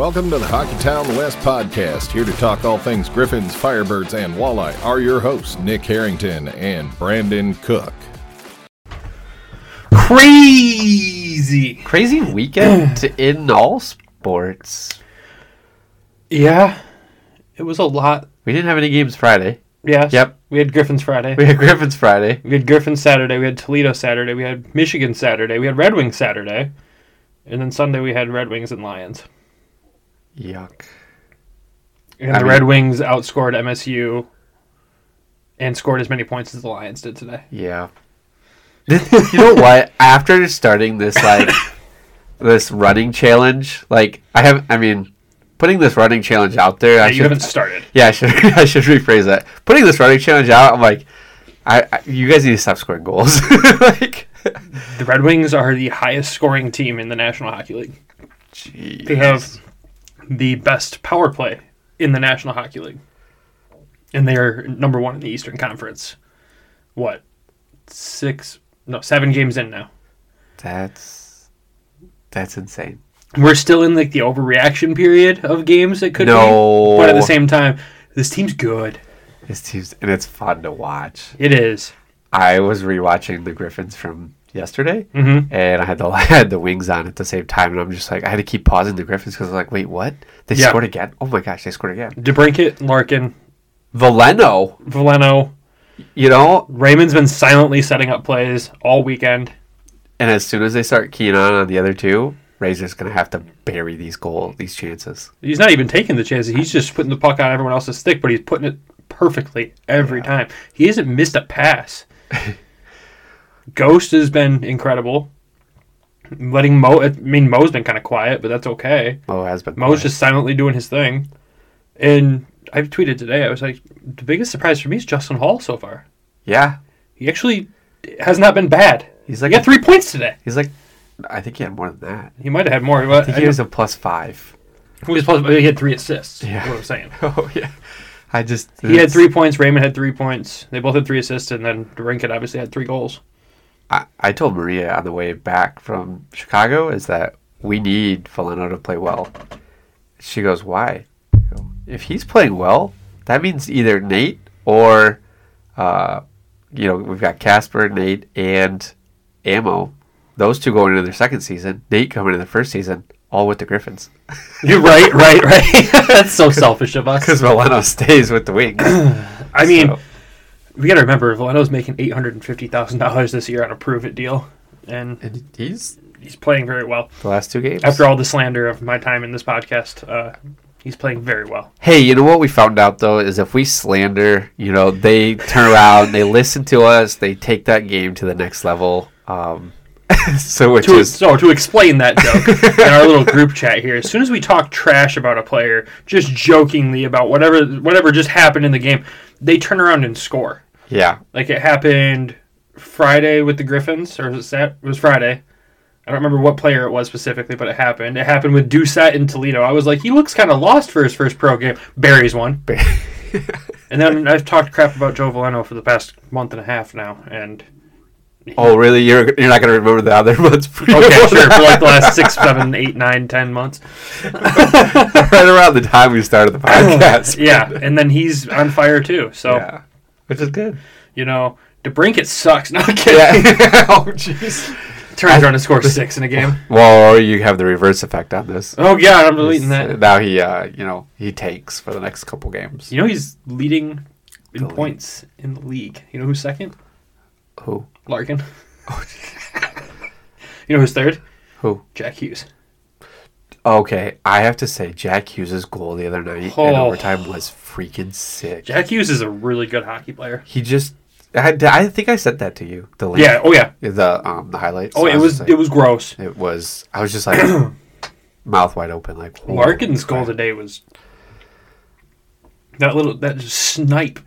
Welcome to the Hockeytown West podcast. Here to talk all things Griffins, Firebirds, and Walleye are your hosts, Nick Harrington and Brandon Cook. Crazy. Crazy weekend in all sports. Yeah, it was a lot. We didn't have any games Friday. Yes. Yep. We had Griffins Friday. We had Griffins Friday. We had Griffins Saturday. We had Toledo Saturday. We had Michigan Saturday. We had Red Wings Saturday. And then Sunday we had Red Wings and Lions. Yuck. And I the mean- Red Wings outscored MSU and scored as many points as the Lions did today. Yeah. you know what? After starting this like this running challenge, like I have I mean, putting this running challenge out there, I you should haven't started. Yeah, I should I should rephrase that. Putting this running challenge out, I'm like I, I you guys need to stop scoring goals. like The Red Wings are the highest scoring team in the National Hockey League. jeez. They have the best power play in the National Hockey League. And they are number one in the Eastern Conference. What? Six, no, seven games in now. That's that's insane. We're still in like the overreaction period of games that could No. be. But at the same time, this team's good. This team's and it's fun to watch. It is. I was rewatching the Griffins from yesterday, Mm-hmm. and I had the I had the wings on at the same time, and I'm just like I had to keep pausing the Griffins because I was like, wait, what? They Yeah. scored again? Oh my gosh, they scored again! DeBrincat, Larkin, Veleno, Veleno. you know, Raymond's been silently setting up plays all weekend. and as soon as they start keying on on the other two, Razor's gonna have to bury these goal these chances. He's not even taking the chances. He's just putting the puck on everyone else's stick, but he's putting it perfectly every time. He hasn't missed a pass. Ghost has been incredible. Letting Mo, I mean, Mo's been kind of quiet, but that's okay. Mo has been. Mo's quiet. just silently doing his thing. And I tweeted today, I was like, the biggest surprise for me is Justin Holl so far. yeah. He actually has not been bad. He's He like got three points today. He's like, I think he had more than that. He might have had more. I But think I he was a plus five. he, was supposed, he had three assists. Yeah. What I'm saying. Oh yeah, I just He had three points. Raymond had three points. They both had three assists, and then DeBrincat obviously had three goals. I, I told Maria on the way back from Chicago is that we need Veleno to play well. She goes, why? Go, If he's playing well, that means either Nate or, uh, you know, we've got Kasper, Nate, and Ammo. Those two going into their second season. Nate coming in the first season, all with the Griffins. You're right, right, right. That's so selfish of us. Because Veleno stays with the Wings. I mean, So, we got to remember, Veleno's making eight hundred and fifty thousand dollars this year on a prove it deal, and and he's he's playing very well. the last two games. After all the slander of my time in this podcast, uh, he's playing very well. Hey, you know what we found out though is if we slander, you know, they turn around, they listen to us, they take that game to the next level. Um, so which To, is so to explain that joke in our little group chat here, as soon as we talk trash about a player, just jokingly about whatever whatever just happened in the game, they turn around and score. yeah, Like it happened Friday with the Griffins, or was it Sat? It was Friday. I don't remember what player it was specifically, but it happened. It happened with Doucette in Toledo. I was like, he looks kind of lost for his first pro game. Barry's one. and then I've talked crap about Joe Veleno for the past month and a half now, and Oh, really? You're you're not gonna remember the other months? okay, sure, for like the last six, seven, eight, nine, ten months. right around the time we started the podcast. Yeah, and then he's on fire too. So yeah, which is good. you know, DeBrincat sucks. No kidding. Yeah. oh, jeez. Turns around and scores six in a game. Well, or you have the reverse effect on this. Oh god, I'm deleting that. Now he, uh, you know, he takes for the next couple games. You know he's leading in The league. points in the league. You know who's second? Who? Larkin. you know who's third? Who? Jack Hughes. Okay, I have to say, Jack Hughes' goal the other night in Oh. overtime was freaking sick. Jack Hughes is a really good hockey player. he just I, I think I sent that to you. The link. Yeah. Oh yeah. The um the highlights. Oh, So it was just it was gross. It was. I was just like mouth wide open, like Larkin's goal today was that little that just snipe.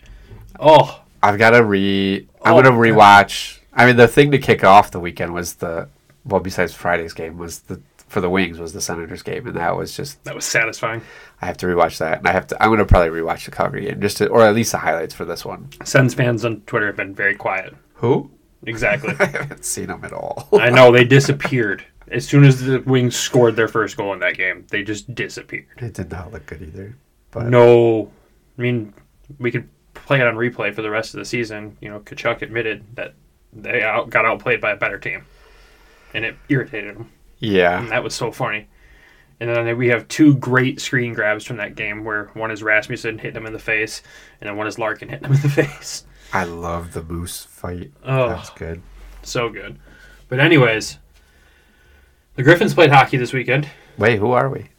Oh, I've got to re. I'm Oh, gonna rewatch. I mean, the thing to kick off the weekend was the well, besides Friday's game, was the for the Wings was the Senators game, and that was just that was satisfying. I have to rewatch that, and I have to. I'm gonna probably rewatch the Calgary game just to, or at least the highlights for this one. Sens fans on Twitter have been very quiet. Who? Exactly. I haven't seen them at all. I know they disappeared as soon as the Wings scored their first goal in that game. They just disappeared. it did not look good either. But No, I mean we could play it on replay for the rest of the season. You know, Tkachuk admitted that they out, got outplayed by a better team, and it irritated them. yeah, And that was so funny. And then we have two great screen grabs from that game where one is Rasmussen hitting him in the face, and then one is Larkin hitting him in the face. I love the Moose fight. Oh. That's good. So good. But anyways, the Griffins played hockey this weekend. Wait, who are we?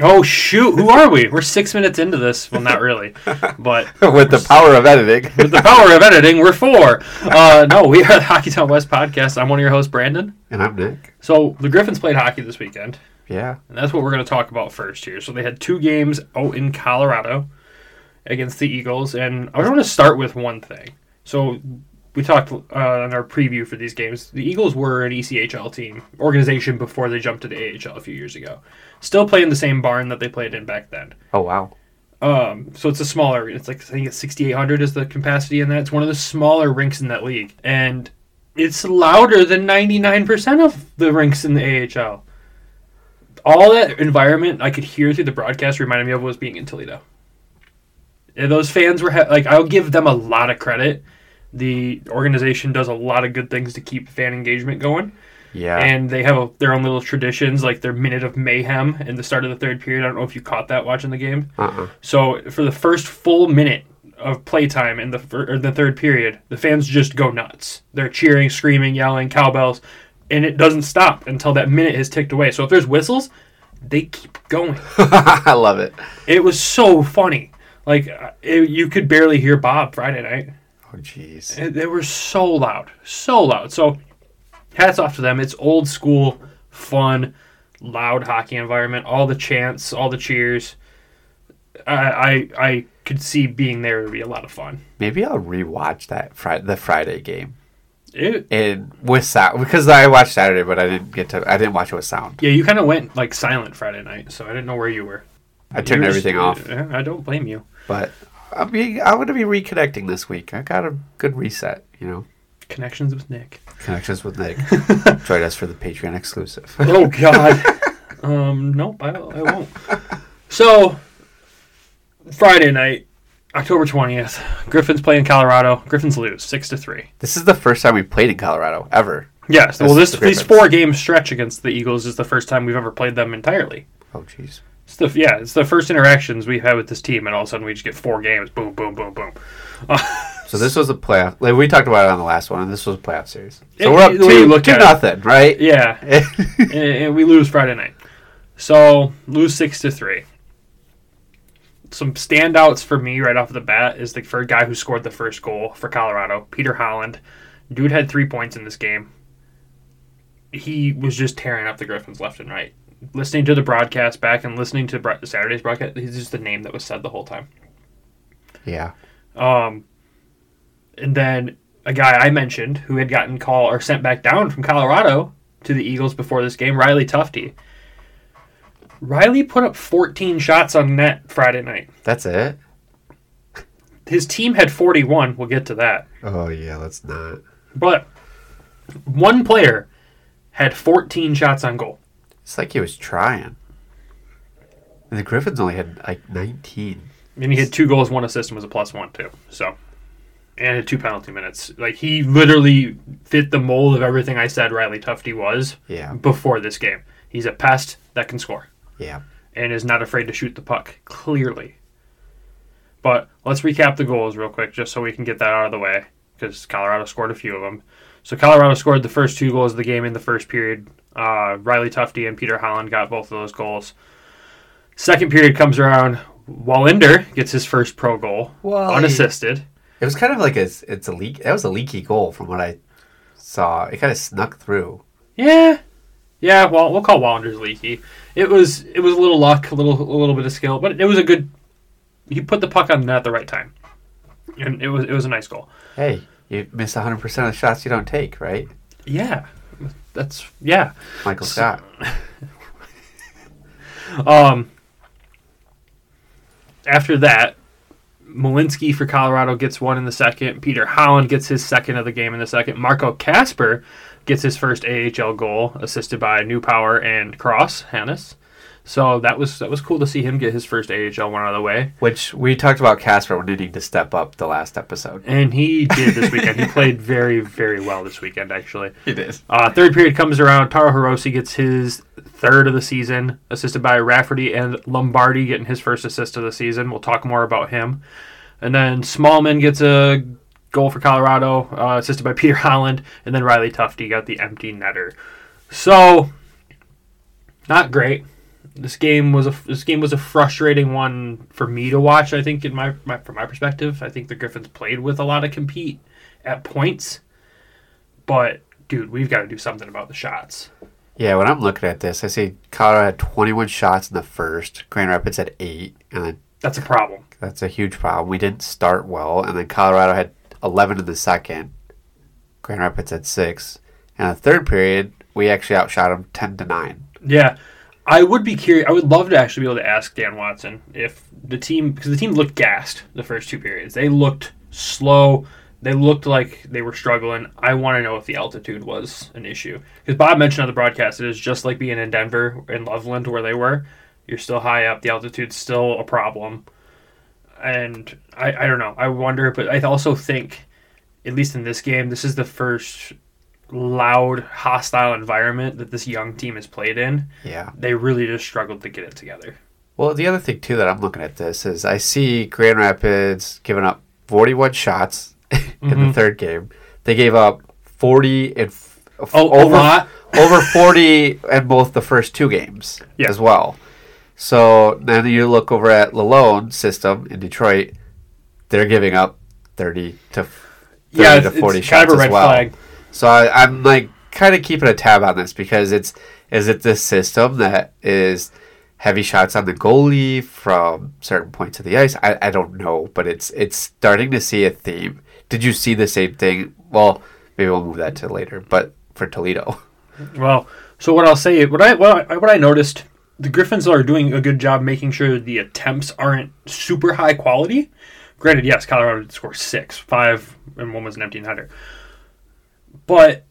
Oh shoot, who are we? We're six minutes into this. Well, not really, but With the power of editing. with the power of editing, we're four. Uh, no, we are the Hockeytown West podcast. I'm one of your hosts, Brandon. and I'm Nick. So the Griffins played hockey this weekend. Yeah. And that's what we're going to talk about first here. So they had two games out in Colorado against the Eagles, and I want to start with one thing. So we talked uh, on our preview for these games. The Eagles were an ECHL team organization before they jumped to the AHL a few years ago. Still playing the same barn that they played in back then. Oh wow. Um, so it's a smaller. It's like I think it's 6,800 is the capacity in that. It's one of the smaller rinks in that league, and it's louder than 99% of the rinks in the AHL. All that environment I could hear through the broadcast reminded me of was being in Toledo. And those fans were ha- like, I'll give them a lot of credit. The organization does a lot of good things to keep fan engagement going Yeah. and they have a, their own little traditions, like their minute of mayhem in the start of the third period. I don't know if you caught that watching the game. uh-uh. So for the first full minute of playtime in the fir- the third period, the fans just go nuts. They're cheering, screaming, yelling, cowbells, and it doesn't stop until that minute has ticked away. So if there's whistles, they keep going. I love it. It was so funny. Like uh, it, you could barely hear Bob Friday night. Oh jeez. And They were so loud, so loud. So, hats off to them. It's old school, fun, loud hockey environment. All the chants, all the cheers. I I, I could see being there would be a lot of fun. Maybe I'll rewatch that Fri the Friday game. It, And with sound because I watched Saturday, but I didn't get to. I didn't watch it with sound. yeah, you kind of went like silent Friday night, so I didn't know where you were. I turned everything just- off. I don't blame you. But I'm being. I'm going to be reconnecting this week. I got a good reset. You know, Connections with Nick. connections with Nick. Join us for the Patreon exclusive. Oh God. um. Nope. I, I won't. So, Friday night, October twentieth, Griffins play in Colorado. Griffins lose six to three. this is the first time we played in Colorado ever. Yes. Well, this the these four game stretch against the Eagles is the first time we've ever played them entirely. Oh jeez. It's the yeah, it's the first interactions we've had with this team, and all of a sudden we just get four games. Boom, boom, boom, boom. So this was a playoff. Like we talked about it on the last one, and this was a playoff series. It- So we're up you two, look two at it. nothing, right? Yeah, and, and we lose Friday night. So lose six to three. Some standouts for me right off the bat is the first guy who scored the first goal for Colorado, Peter Holland. Dude had three points in this game. He was just tearing up the Griffins left and right. Listening to the broadcast back and listening to bro- Saturday's broadcast, he's just the name that was said the whole time. yeah. Um, and then a guy I mentioned who had gotten call or sent back down from Colorado to the Eagles before this game, Riley Tufte. Riley put up 14 shots on net Friday night. That's it. His team had 41. We'll get to that. Oh yeah, let's not. But one player had 14 shots on goal. It's like he was trying. And the Griffins only had like 19. And he had two goals, one assist, and was a plus one too. So, and had two penalty minutes. Like he literally fit the mold of everything I said Riley Tufte was Yeah. before this game. He's a pest that can score Yeah. and is not afraid to shoot the puck clearly. But let's recap the goals real quick, just so we can get that out of the way, because Colorado scored a few of them. So Colorado scored the first two goals of the game in the first period. Uh, Riley Tufte and Peter Holland got both of those goals. Second period comes around. Wallinder gets his first pro goal, Wally. unassisted. It was kind of like a, it's a leak. That was a leaky goal from what I saw. It kind of snuck through. Yeah, yeah. Well, we'll call Wallinder's leaky. It was it was a little luck, a little a little bit of skill, but it was a good. He put the puck on the net at the right time, and it was it was a nice goal. Hey, you miss 100% of the shots you don't take, right? Yeah, that's yeah. Michael Scott. Um, after that, Malinsky for Colorado gets one in the second. Peter Holland gets his second of the game in the second. Marco Kasper gets his first AHL goal, assisted by Newpower and Cross Hanas. So that was that was cool to see him get his first AHL one out of the way, Which we talked about Kasper needing to step up the last episode. and he did this weekend. he played very very well this weekend, actually. He did. Uh, third period comes around. Taro Hirose gets his third of the season, assisted by Rafferty and Lombardi getting his first assist of the season. We'll talk more about him. And then Smallman gets a goal for Colorado, uh, assisted by Peter Holland, and then Riley Tufte got the empty netter. So, not great. This game was a this game was a frustrating one for me to watch. I think in my, my from my perspective, I think the Griffins played with a lot of compete at points, but dude, we've got to do something about the shots. Yeah, when I'm looking at this, I see Colorado had 21 shots in the first, Grand Rapids had eight, and then That's a problem. that's a huge problem. We didn't start well, and then Colorado had 11 in the second, Grand Rapids had six, and the third period we actually outshot them 10 to nine. Yeah, I would be curious. I would love to actually be able to ask Dan Watson if the team because the team looked gassed the first two periods. They looked slow. They looked like they were struggling. I want to know if the altitude was an issue because Bob mentioned on the broadcast it is just like being in Denver in Loveland where they were. You're still high up. The altitude's still a problem, and I I don't know. I wonder, but I also think, at least in this game, this is the first loud, hostile environment that this young team has played in Yeah. they really just struggled to get it together. Well, the other thing too that I'm looking at this is I see Grand Rapids giving up 41 shots in the mm-hmm. third game. They gave up 40 and f- Oh, a over lot. over 40 in both the first two games Yeah. as well. So then you look over at the Lalonde system in Detroit, they're giving up 30 to 30 Yeah, to 40 it's shots kind of as red well. flag. So I, I'm like kind of keeping a tab on this because it's is it this system that is heavy shots on the goalie from certain points of the ice? I, I don't know, but it's it's starting to see a theme. Did you see the same thing? Well, maybe we'll move that to later, but for Toledo. Well, so what I'll say, what I what I, what I noticed, the Griffins are doing a good job making sure the attempts aren't super high quality. Granted, yes, Colorado did score six, five, and one was an empty netter, but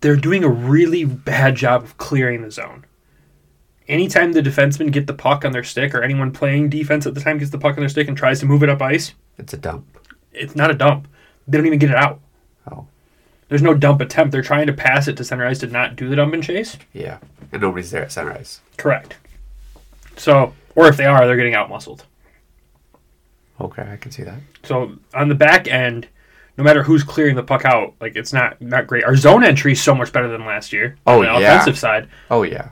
they're doing a really bad job of clearing the zone. Anytime the defensemen get the puck on their stick, or anyone playing defense at the time gets the puck on their stick and tries to move it up ice, It's a dump. it's not a dump. They don't even get it out. Oh, There's no dump attempt. They're trying to pass it to center ice to not do the dump and chase. yeah. And nobody's there at Sunrise. Correct. So, or if they are, they're getting out muscled. Okay, I can see that. So on the back end, no matter who's clearing the puck out, like it's not not great. Our zone entry is so much better than last year Oh, on the yeah. offensive side, Oh yeah.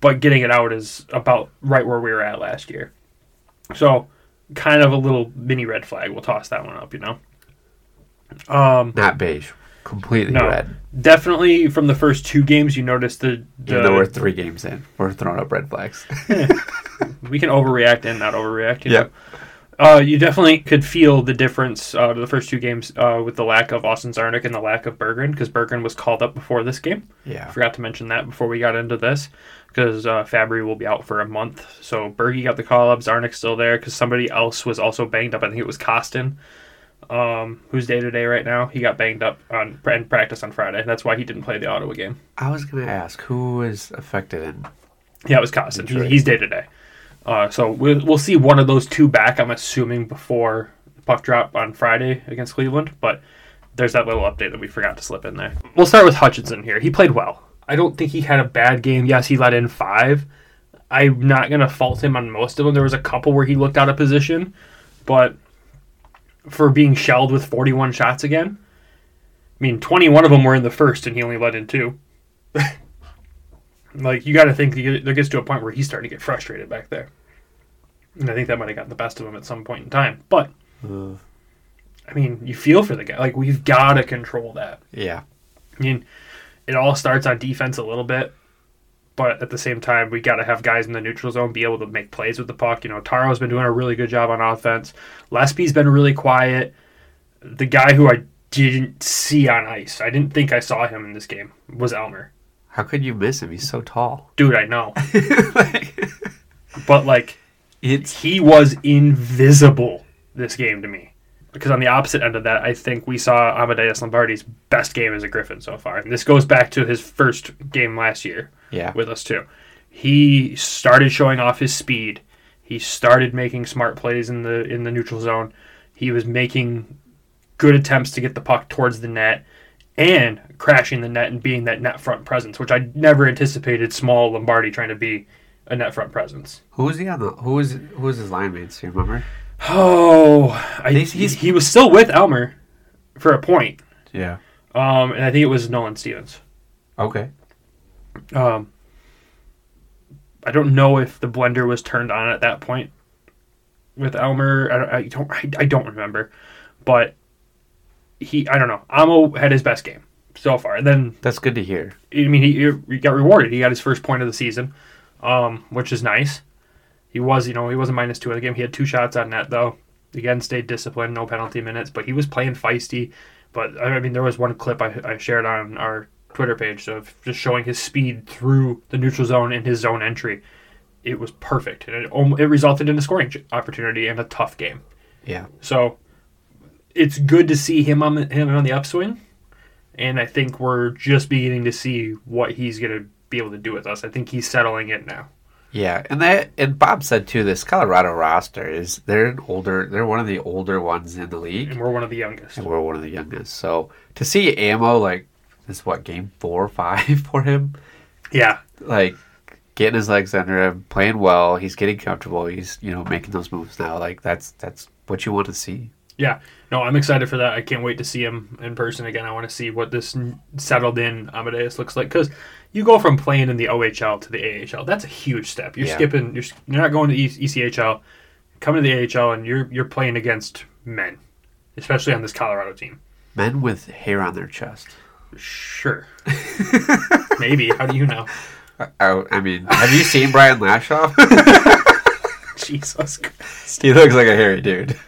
but getting it out is about right where we were at last year. So, kind of a little mini red flag. We'll toss that one up, you know. Um, Not beige. Completely no, red. definitely from the first two games, you noticed the, the Even though we're three games in, we're throwing up red flags. we can overreact and not overreact. You Yeah. know? Uh, you definitely could feel the difference uh, to the first two games uh, with the lack of Austin Czarnik and the lack of Berggren because Berggren was called up before this game. yeah. I forgot to mention that before we got into this because uh, Fabbri will be out for a month. So Bergie got the call up. Czarnik's still there because somebody else was also banged up. I think it was Kostin, um, who's day to day right now. He got banged up on in practice on Friday. That's why he didn't play the Ottawa game. I was gonna ask who is affected in Yeah, it was Kostin. Detroit. he's day to day. Uh, so we'll, we'll see one of those two back. I'm assuming before the puck drop on Friday against Cleveland, but there's that little update that we forgot to slip in there. We'll start with Hutchinson here. He played well. I don't think he had a bad game. Yes, he let in five. I'm not gonna fault him on most of them. There was a couple where he looked out of position, but for being shelled with 41 shots again, I mean, 21 of them were in the first, and he only let in two. Like you got to think that there gets to a point where he's starting to get frustrated back there, and I think that might have gotten the best of him at some point in time. But I mean, you feel for the guy. Like we've got to control that. Yeah. I mean, it all starts on defense a little bit, but at the same time, we got to have guys in the neutral zone be able to make plays with the puck. You know, Taro's been doing a really good job on offense. Lespi's been really quiet. The guy who I didn't see on ice, I didn't think I saw him in this game, was Elmer. How could you miss him? He's so tall. Dude, I know. but like, It's he was invisible this game to me. Because on the opposite end of that, I think we saw Amadeus Lombardi's best game as a Griffin so far. And this goes back to his first game last year yeah. with us too. He started showing off his speed. He started making smart plays in the in the neutral zone. He was making good attempts to get the puck towards the net and crashing the net and being that net front presence, which I never anticipated small Lombardi trying to be a net front presence. Who was he on the? Who was who was his line mates? Do you remember? Oh, I, He's- he, he's- he was still with Elmer for a point. Yeah. Um, and I think it was Nolan Stevens. Okay. Um, I don't know if the blender was turned on at that point with Elmer. I don't. I don't, I, I don't remember, but he. I don't know. Amo had his best game so far. And then That's good to hear. I mean, he, he got rewarded. He got his first point of the season, um, which is nice. He was, you know, he was a minus two in the game. He had two shots on net though. Again, stayed disciplined, no penalty minutes, but he was playing feisty. But I mean, there was one clip I, I shared on our Twitter page of just showing his speed through the neutral zone and his zone entry. It was perfect, and it, it resulted in a scoring opportunity and a tough game. Yeah. So it's good to see him on the, him on the upswing, and I think we're just beginning to see what he's going to be able to do with us. I think he's settling in now. Yeah, and that and Bob said too. This Colorado roster is they're an older. They're one of the older ones in the league, And we're one of the youngest. and we're one of the youngest. So to see ammo like this, what game four or five for him, Yeah, like getting his legs under him, playing well. He's getting comfortable. He's you know making those moves now. Like that's that's what you want to see. Yeah. No, I'm excited for that. I can't wait to see him in person again. I want to see what this settled in Amadeus looks like because you go from playing in the OHL to the AHL. That's a huge step. You're Yeah. skipping. You're, you're not going to ECHL, coming to the AHL, and you're you're playing against men, especially on this Colorado team. Men with hair on their chest. Sure. Maybe. How do you know? I, I mean, have you seen Brian Lashoff? Jesus Christ. he looks like a hairy dude.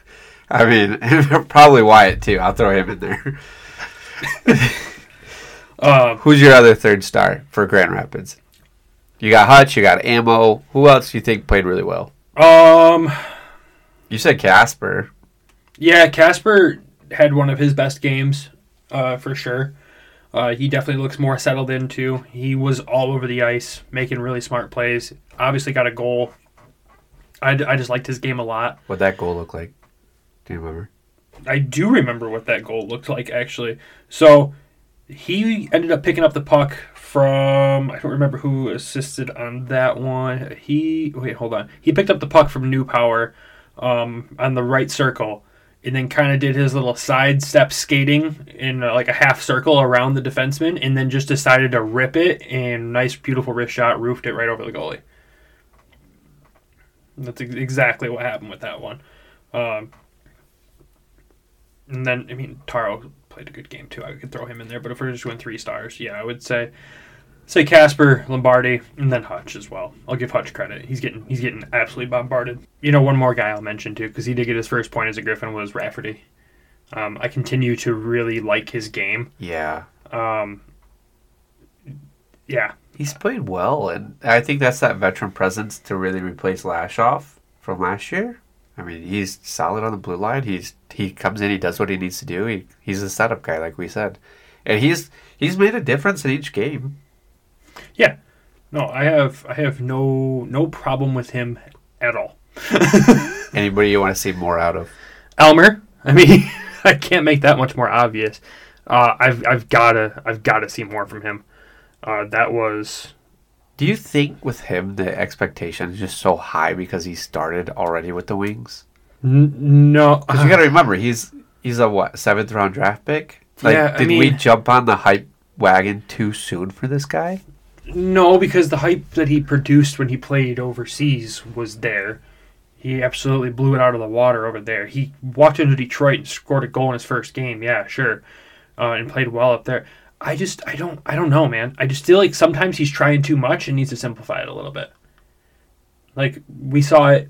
I mean, probably Wyatt too. I'll throw him in there. Uh, Who's your other third star for Grand Rapids? You got Hutch, you got Ammo. Who else do you think played really well? um, You said Kasper. yeah, Kasper had one of his best games, uh, for sure. Uh, he definitely looks more settled into. He was all over the ice, making really smart plays. Obviously, got a goal. I, I just liked his game a lot. What'd that goal look like? Do you remember? I do remember what that goal looked like actually. So he ended up picking up the puck from I don't remember who assisted on that one. He wait, hold on. He picked up the puck from Newpower um, on the right circle and then kind of did his little sidestep skating in uh, like a half circle around the defenseman and then just decided to rip it and nice beautiful wrist shot roofed it right over the goalie. That's ex- exactly what happened with that one. Um, and then, I mean, Taro played a good game too. I could throw him in there, but if we're just doing three stars, yeah, I would say say Kasper, Lombardi, and then Hutch as well. I'll give Hutch credit. He's getting he's getting absolutely bombarded. You know, one more guy I'll mention too, because he did get his first point as a Griffin was Rafferty. Um, I continue to really like his game. Yeah. Um, yeah, He's played well, and I think that's that veteran presence to really replace Lashoff from last year. I mean, he's solid on the blue line. He's he comes in, he does what he needs to do. He, he's a setup guy, like we said, and he's he's made a difference in each game. yeah. No, I have I have no no problem with him at all. Anybody you want to see more out of? Elmer. I mean, I can't make that much more obvious. Uh, I've I've gotta I've gotta see more from him. Uh, that was Do you think with him the expectation is just so high because he started already with the Wings? n- no. Because you got to remember, he's he's a what seventh round draft pick. Like, Yeah, I did we jump on the hype wagon too soon for this guy? no, because the hype that he produced when he played overseas was there. He absolutely blew it out of the water over there. He walked into Detroit and scored a goal in his first game. Yeah, sure, uh, and played well up there. I just, I don't, I don't know, man. I just feel like sometimes he's trying too much and needs to simplify it a little bit. Like we saw it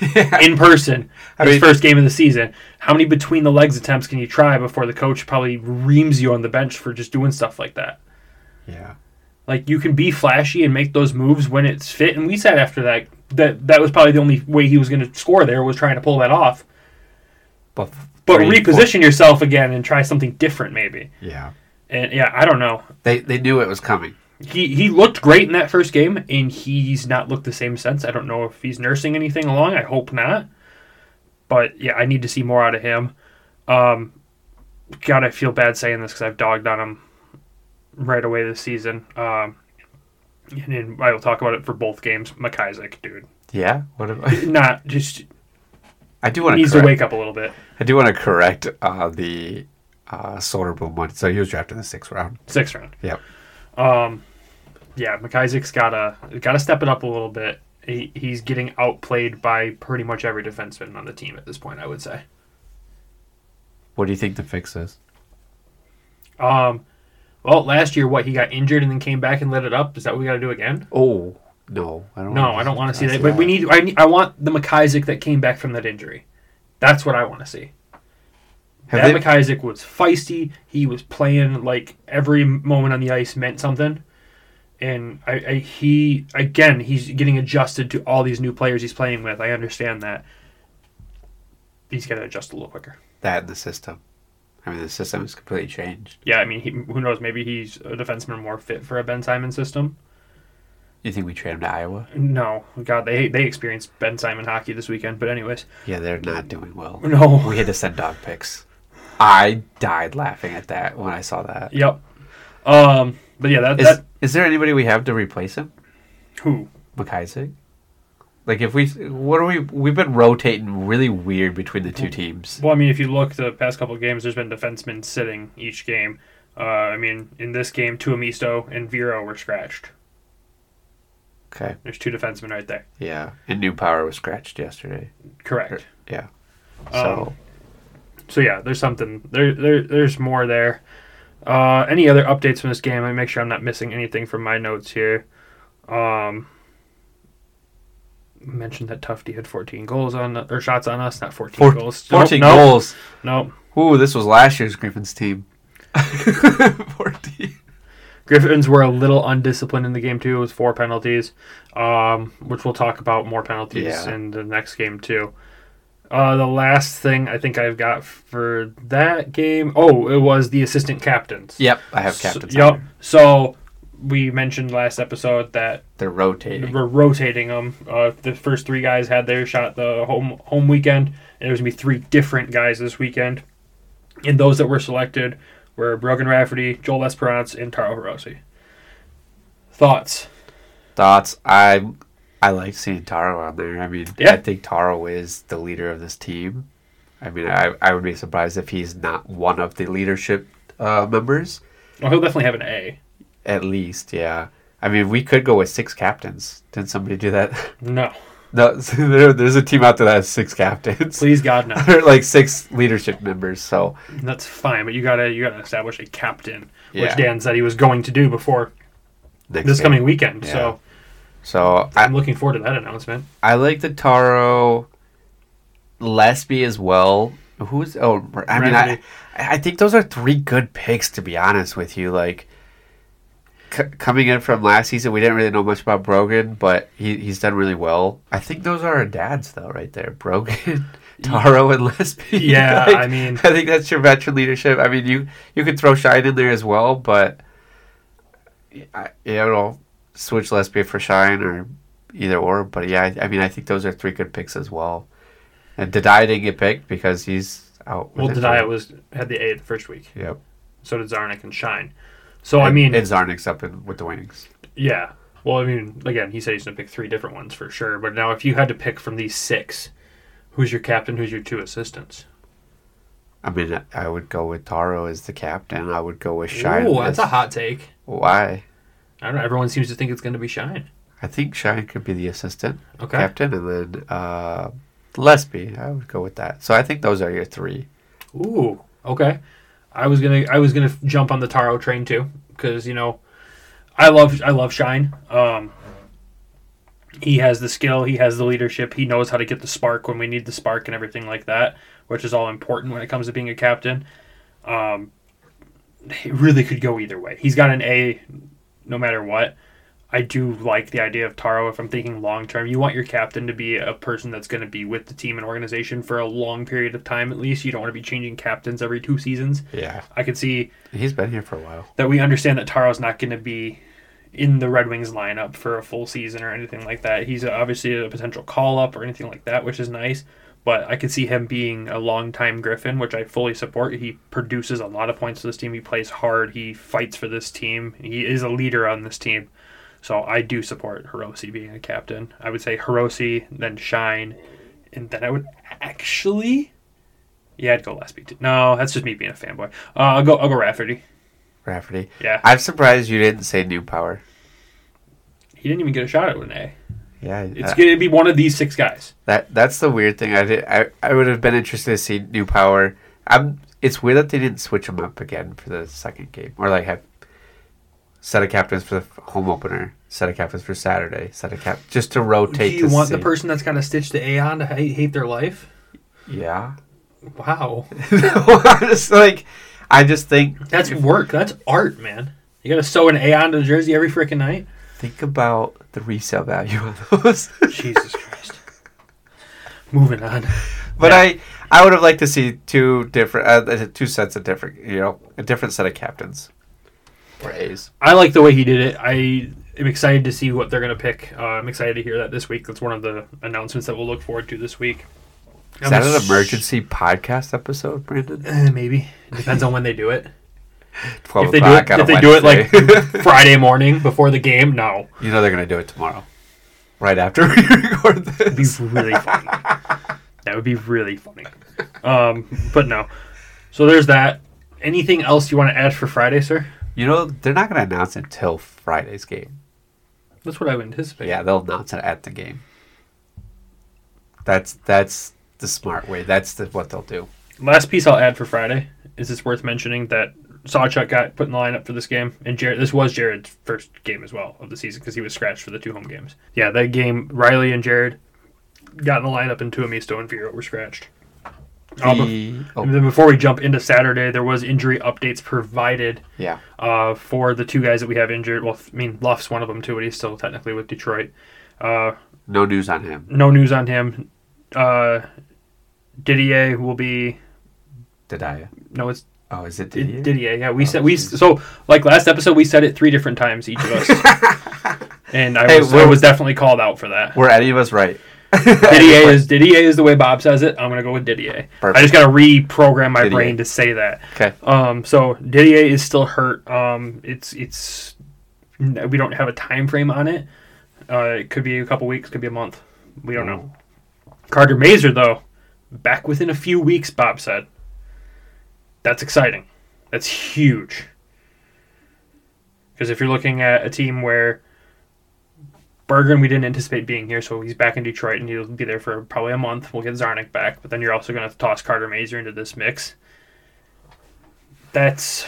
in person, I his mean- first game of the season. How many between the legs attempts can you try before the coach probably reams you on the bench for just doing stuff like that? Yeah. Like you can be flashy and make those moves when it's fit. And we said after that that that was probably the only way he was going to score there was trying to pull that off. But But reposition yourself again and try something different maybe. yeah. And yeah, I don't know. They they knew it was coming. He he looked great in that first game, and he's not looked the same since. I don't know if he's nursing anything along. I hope not. But yeah, I need to see more out of him. Um, God, I feel bad saying this because I've dogged on him right away this season. Um, and I will talk about it for both games. McIsaac, dude, Yeah. What about, not just I do want to needs to wake up a little bit. I do want to correct uh, the uh, Soderblom one. So he was drafted in the sixth round. Sixth round. Yep. Um, yeah, McIsaac's gotta gotta step it up a little bit. He, he's getting outplayed by pretty much every defenseman on the team at this point. I would say. What do you think the fix is? Um, well, last year, what he got injured and then came back and lit it up. Is that what we got to do again? Oh no, I don't. No, I don't want to see that. But we need. I need, I want the McIsaac that came back from that injury. That's what I want to see. Have that they- McIsaac was feisty. He was playing like every moment on the ice meant something. And I, I he again he's getting adjusted to all these new players he's playing with. I understand that. He's got to adjust a little quicker. that the system. I mean, the system has completely changed. Yeah, I mean, he, who knows? Maybe he's a defenseman more fit for a Ben Simon system. You think we trade him to Iowa? No, God, they they experienced Ben Simon hockey this weekend. But anyways, Yeah, they're not doing well. no. We had to send dog pics. I died laughing at that when I saw that. Yep. Um. But yeah, that Is, that is there anybody we have to replace him? who McIsaac? Like if we what are we we've been rotating really weird between the two teams. Well, I mean, if you look the past couple of games, there's been defensemen sitting each game. Uh, I mean, in this game, Tuomisto and Viro were scratched. Okay. There's two defensemen right there. Yeah. And Newpower was scratched yesterday. Correct. Yeah. So Um, So yeah, there's something there. There, there's more there. Uh, any other updates from this game? Let me make sure I'm not missing anything from my notes here. Um, mentioned that Tufte had 14 goals on or shots on us, not 14 four, goals. 14 Nope, goals. Nope. Ooh, this was last year's Griffins team. 14. Griffins were a little undisciplined in the game too. It was four penalties, um, which we'll talk about more penalties Yeah. in the next game too. Uh, the last thing I think I've got for that game, oh, it was the assistant captains. Yep, I have So- captains. yep. there. So we mentioned last episode that They're rotating. we're rotating them. Uh, the first three guys had their shot the home home weekend, and there's gonna be three different guys this weekend. And those that were selected were Brogan Rafferty, Joel Esperance, and Taro Hirose. Thoughts? Thoughts? I I like seeing Taro on there. I mean, Yeah. I think Taro is the leader of this team. I mean, I, I would be surprised if he's not one of the leadership uh, members. Well, he'll definitely have an A. At least, yeah. I mean, we could go with six captains. Didn't somebody do that? No, no, there, there's a team out there that has six captains. please God no. Or like six leadership members. So That's fine, but you gotta you gotta establish a captain, which Yeah. Dan said he was going to do before next this game. coming weekend. Yeah. So So I, I'm looking forward to that announcement. I like the Taro Lesby as well. Who's oh I mean I I think those are three good picks to be honest with you. Like c- coming in from last season, we didn't really know much about Brogan, but he, he's done really well. I think those are our dads though, right there. Brogan, Taro, and Lesby. Yeah, Like, I mean- I think that's your veteran leadership. I mean, you you could throw Shine in there as well, but I, you know, switch Lesby for Shine or either or. But yeah, I, I mean, I think those are three good picks as well. And Dadai didn't get picked because he's out. Well, injury. was had the A the first week. Yep. So did Czarnik and Shine. So I mean, and Czarnik's up in, with the Wings. yeah. Well, I mean, again, he said he's gonna pick three different ones for sure. But now, if you had to pick from these six, who's your captain? Who's your two assistants? I mean, I- I would go with Taro as the captain. I would go with Shine. Ooh, that's as- a hot take. Why? I don't know. Everyone seems to think it's gonna be Shine. I think Shine could be the assistant Okay. captain, and then uh, Lesby. I would go with that. So I think those are your three. Ooh, okay. I was gonna I was gonna jump on the Taro train too because you know I love I love Shine. Um, he has the skill, he has the leadership, he knows how to get the spark when we need the spark and everything like that, which is all important when it comes to being a captain. Um, it really could go either way. He's got an A, no matter what. I do like the idea of Taro if I'm thinking long term. You want your captain to be a person that's going to be with the team and organization for a long period of time at least. You don't want to be changing captains every two seasons. Yeah, I could see he's been here for a while. that we understand that Taro's not going to be in the Red Wings lineup for a full season or anything like that. He's obviously a potential call up or anything like that, which is nice. But I could see him being a long time Griffin, which I fully support. He produces a lot of points for this team. He plays hard. He fights for this team. He is a leader on this team. So I do support Hirose being a captain. I would say Hirose, then Shine, and then I would actually, yeah, I'd go Lesby. too. No, that's just me being a fanboy. Uh, I'll go. I'll go Rafferty. Rafferty. Yeah. I'm surprised you didn't say Newpower. He didn't even get a shot at an A. Yeah, It's uh, going to be one of these six guys. that that's the weird thing. I did. I, I would have been interested to see Newpower. I'm. It's weird that they didn't switch them up again for the second game, or like have set of captains for the home opener, set of captains for Saturday, set of cap just to rotate. Do you to want the see. person that's got to stitch the A on to hate, hate their life? Yeah. Wow. I'm just like, I just think That's work. That's art, man. You got to sew an A onto the jersey every freaking night? think about the resale value of those. Jesus Christ. Moving on. But Yeah. I, I would have liked to see two different, uh, two sets of different, you know, a different set of captains or A's. I like the way he did it. I am excited to see what they're going to pick. Uh, I'm excited to hear that this week. That's one of the announcements that we'll look forward to this week. Is that an emergency podcast episode, Brandon? Eh, maybe. It depends on when they do it. Twelve If they do it, if they do it like Friday morning before the game, no. you know they're gonna do it tomorrow, right after we record It'd be really funny. that would be really funny. Um, but no. So there's that. Anything else you want to add for Friday, sir? You know they're not gonna announce it until Friday's game. That's what I would anticipate. Yeah, they'll announce it at the game. That's that's the smart way. That's the, what they'll do. Last piece I'll add for Friday is it's worth mentioning that Sawchuk got put in the lineup for this game, and Jared. This was Jared's first game as well of the season because he was scratched for the two home games. Yeah, that game, Riley and Jared got in the lineup, and Tuomisto and Viro were scratched. Uh, The- oh, and then before we jump into Saturday, there was injury updates provided yeah. uh, for the two guys that we have injured. Well, I mean, Luff's one of them too, but he's still technically with Detroit. Uh, No news on him. no news on him. Uh, Didier will be Didier. No, it's Oh, is it Didier. Didier? Yeah, we Oh, said we jeez. so like last episode we said it three different times each of us, and I Hey, was I was definitely called out for that. Were any of us right? Didier is Didier is the way Bob says it. I'm gonna go with Didier. Perfect. I just gotta reprogram my Didier. brain to say that. Okay. Um, so Didier is still hurt. Um, it's it's we don't have a time frame on it. Uh, it could be a couple weeks, could be a month. We don't know. Carter Mazur though, back within a few weeks. Bob said. That's exciting. That's huge. Because if you're looking at a team where Berggren, we didn't anticipate being here, so he's back in Detroit and he'll be there for probably a month. We'll get Czarnik back, but then you're also going to toss Carter Mazur into this mix. That's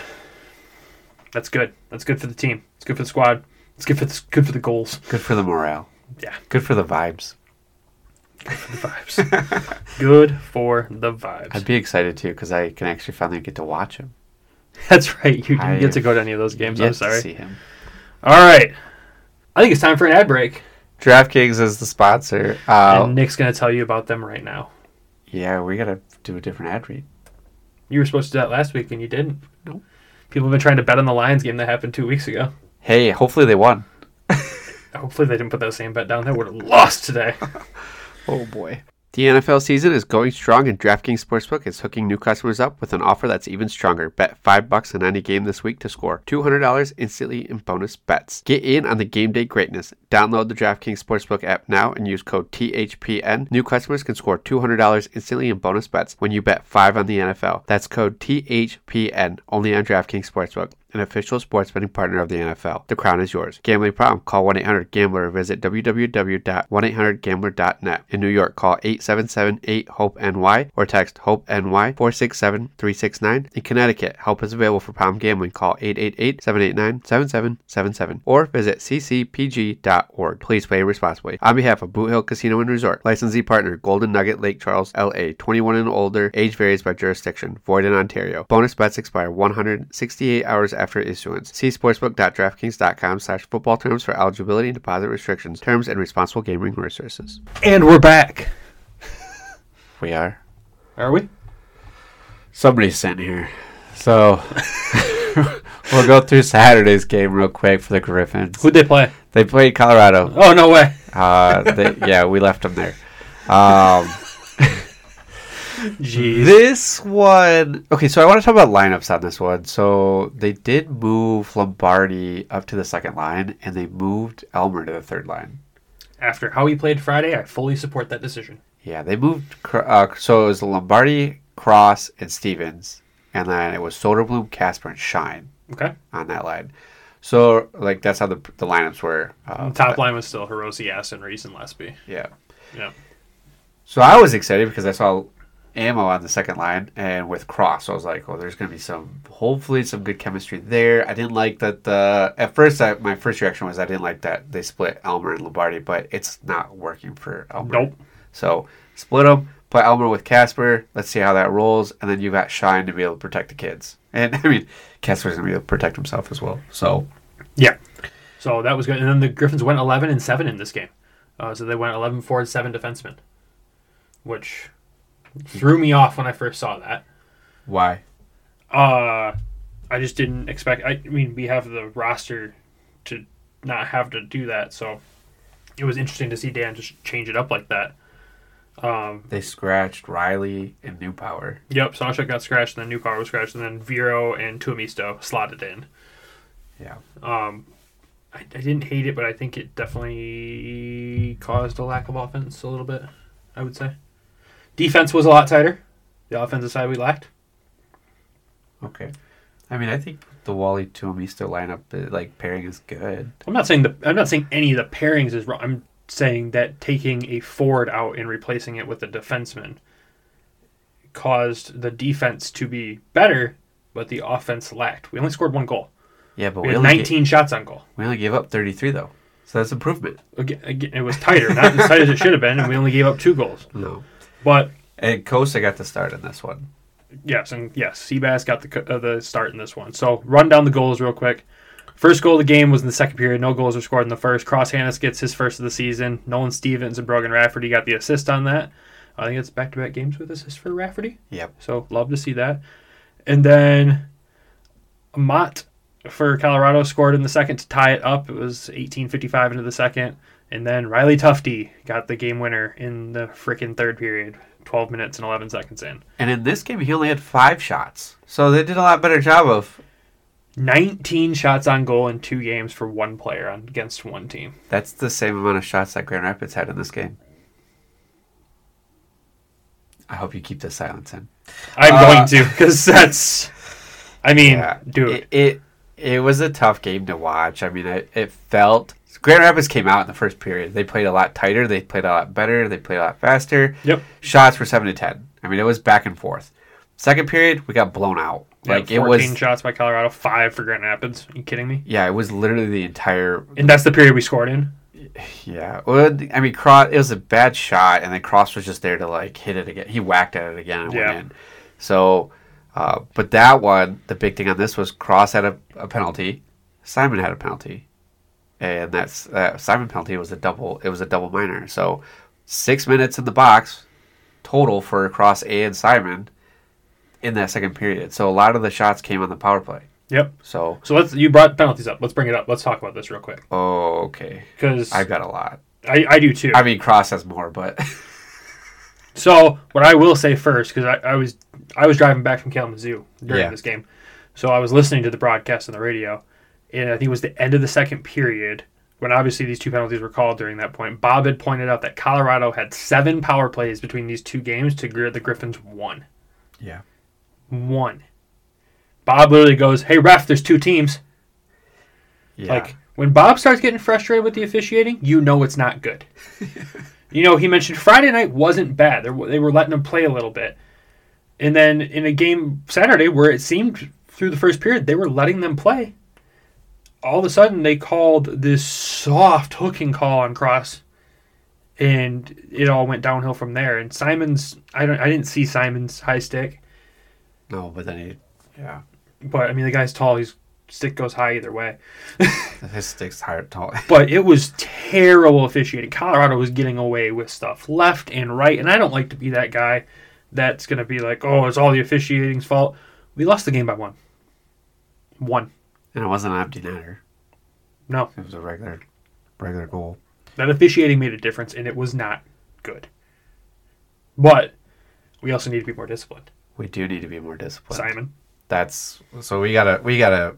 that's good. That's good for the team. It's good for the squad. It's good for the, good for the goals. Good for the morale. Yeah, Good for the vibes. The vibes. good for the vibes. I'd be excited too because I can actually finally get to watch him. That's right. You didn't get to go to any of those games. I'm to sorry. see him. All right. I think it's time for an ad break, DraftKings is the sponsor. Uh, and Nick's going to tell you about them right now. yeah, we gotta do a different ad read. You were supposed to do that last week, and you didn't. Nope. People have been trying to bet on the Lions game that happened two weeks ago. Hey, hopefully they won. Hopefully, they didn't put that same bet down. They would have lost today. Oh boy. The NFL season is going strong, and DraftKings Sportsbook is hooking new customers up with an offer that's even stronger. Bet five bucks on any game this week to score two hundred dollars instantly in bonus bets. Get in on the game day greatness. Download the DraftKings Sportsbook app now and use code THPN. New customers can score two hundred dollars instantly in bonus bets when you bet five on the NFL. That's code THPN only on DraftKings Sportsbook an official sports betting partner of the NFL. The crown is yours. Gambling problem? Call 1 800 Gambler or visit www.1800Gambler.net. In New York, call 877 8 HOPE NY or text HOPE NY 467 369. In Connecticut, help is available for problem gambling. Call 888 789 7777 or visit ccpg.org. Please play responsibly. On behalf of Boot Hill Casino and Resort, licensee partner Golden Nugget Lake Charles, LA, 21 and older, age varies by jurisdiction, void in Ontario. Bonus bets expire 168 hours after issuance. See sportsbook.draftkings.com slash football terms for eligibility and deposit restrictions, terms, and responsible gaming resources. And we're back. We are. Are we? Somebody's sitting here. So we'll go through Saturday's game real quick for the Griffins. Who'd they play? They played Colorado. Oh, no way. Uh, they, yeah, we left them there. Um, Jeez. this one, okay. So I want to talk about lineups on this one. So they did move Lombardi up to the second line, and they moved Elmer to the third line. After how he played Friday, I fully support that decision. Yeah, they moved. Uh, so it was Lombardi, Cross, and Stevens, and then it was Soderblom, Kasper, and Shine Okay. on that line. So like that's how the the lineups were. Uh, The top line was still Hirose, Assen, Reese, and Lesby. Yeah. Yeah. So I was excited because I saw Amo on the second line and with Cross. So I was like, oh, there's going to be some, hopefully, some good chemistry there. I didn't like that the, at first, I, my first reaction was I didn't like that they split Elmer and Lombardi, but it's not working for Elmer. Nope. So split them, put Elmer with Kasper. Let's see how that rolls. And then you've got Shine to be able to protect the kids. And I mean, Kasper's going to be able to protect himself as well. So Yeah. So that was good. And then the Griffins went 11 and 7 in this game. Uh, so they went 11 forward, 7 defensemen, which threw me off when I first saw that. why? Uh, I just didn't expect. I, I mean, we have the roster to not have to do that, so it was interesting to see Dan just change it up like that. Um, They scratched Riley and Newpower. yep, Sawchuk got scratched, and then Newpower was scratched, and then Viro and Tuomisto slotted in. Yeah. Um, I, I didn't hate it, but I think it definitely caused a lack of offense a little bit. I would say defense was a lot tighter. The offensive side we lacked. Okay. I mean, I think the Wally Tuomisto lineup, uh, like pairing, is good. I'm not saying the I'm not saying any of the pairings is wrong. I'm saying that taking a forward out and replacing it with a defenseman caused the defense to be better, but the offense lacked. We only scored one goal. Yeah, but We we, had only 19 shots on goal. we only gave up 33 though, so that's improvement. Again, again, it was tighter, not as tight as it should have been, and we only gave up two goals. No. But And Cossa got the start in this one. Yes, and yes, Seabass got the uh, the start in this one. So run down the goals real quick. First goal of the game was in the second period. No goals were scored in the first. Cross Hanas gets his first of the season. Nolan Stevens and Brogan Rafferty got the assist on that. I think it's back to back games with assists for Rafferty. Yep. So love to see that. And then Mott for Colorado scored in the second to tie it up. It was 18:55 into the second. And then Riley Tufte got the game winner in the freaking third period, 12 minutes and 11 seconds in. And in this game, he only had five shots, so they did a lot better job of. 19 shots on goal in two games for one player on, against one team. That's the same amount of shots that Grand Rapids had in this game. I hope you keep the silence in. I'm Uh, going to because that's. I mean, Yeah, dude. It, it it was a tough game to watch. I mean, it, it felt Grand Rapids came out in the first period. They played a lot tighter. They played a lot better. They played a lot faster. Yep. Shots were seven to ten. I mean, it was back and forth. Second period, we got blown out. Like yeah, it 14 was. shots by Colorado, five for Grand Rapids. Are you kidding me? Yeah, it was literally the entire. And that's the period we scored in. Yeah. Well, I mean, Cross. It was a bad shot, and then Cross was just there to like hit it again. He whacked at it again and Yeah. went in. So, uh, but that one, the big thing on this was Cross had a, a penalty, Simon had a penalty, and that's uh, Simon penalty was a double. It was a double minor. So, six minutes in the box total for Cross and Simon in that second period. So a lot of the shots came on the power play. Yep. So, So let's. You brought penalties up. Let's bring it up. Let's talk about this real quick oh, okay, because I've got a lot. I, I do too. I mean, Cross has more, but So what I will say first, because I, I was I was driving back from Kalamazoo during Yeah. this game, so I was listening to the broadcast on the radio, and I think it was the end of the second period when obviously these two penalties were called during that point. Bob had pointed out that Colorado had seven power plays between these two games to the Griffins one yeah, one. Bob literally goes, "Hey ref, there's two teams." Yeah. Like when Bob starts getting frustrated with the officiating, you know it's not good. you know, he mentioned Friday night wasn't bad. They were, they were letting him play a little bit. And then in a game Saturday where it seemed through the first period they were letting them play, all of a sudden they called this soft hooking call on Cross and it all went downhill from there. And Simon's I don't I didn't see Simon's high stick, no, but then he, yeah, but I mean the guy's tall, his stick goes high either way. his stick's higher tall. but it was terrible officiating. Colorado was getting away with stuff left and right, and I don't like to be that guy that's going to be like, "Oh, it's all the officiating's fault." We lost the game by one. One. And it wasn't an empty netter. No, It was a regular, regular goal. that officiating made a difference, and it was not good. But we also need to be more disciplined. We do need to be more disciplined. Simon, That's so we gotta we gotta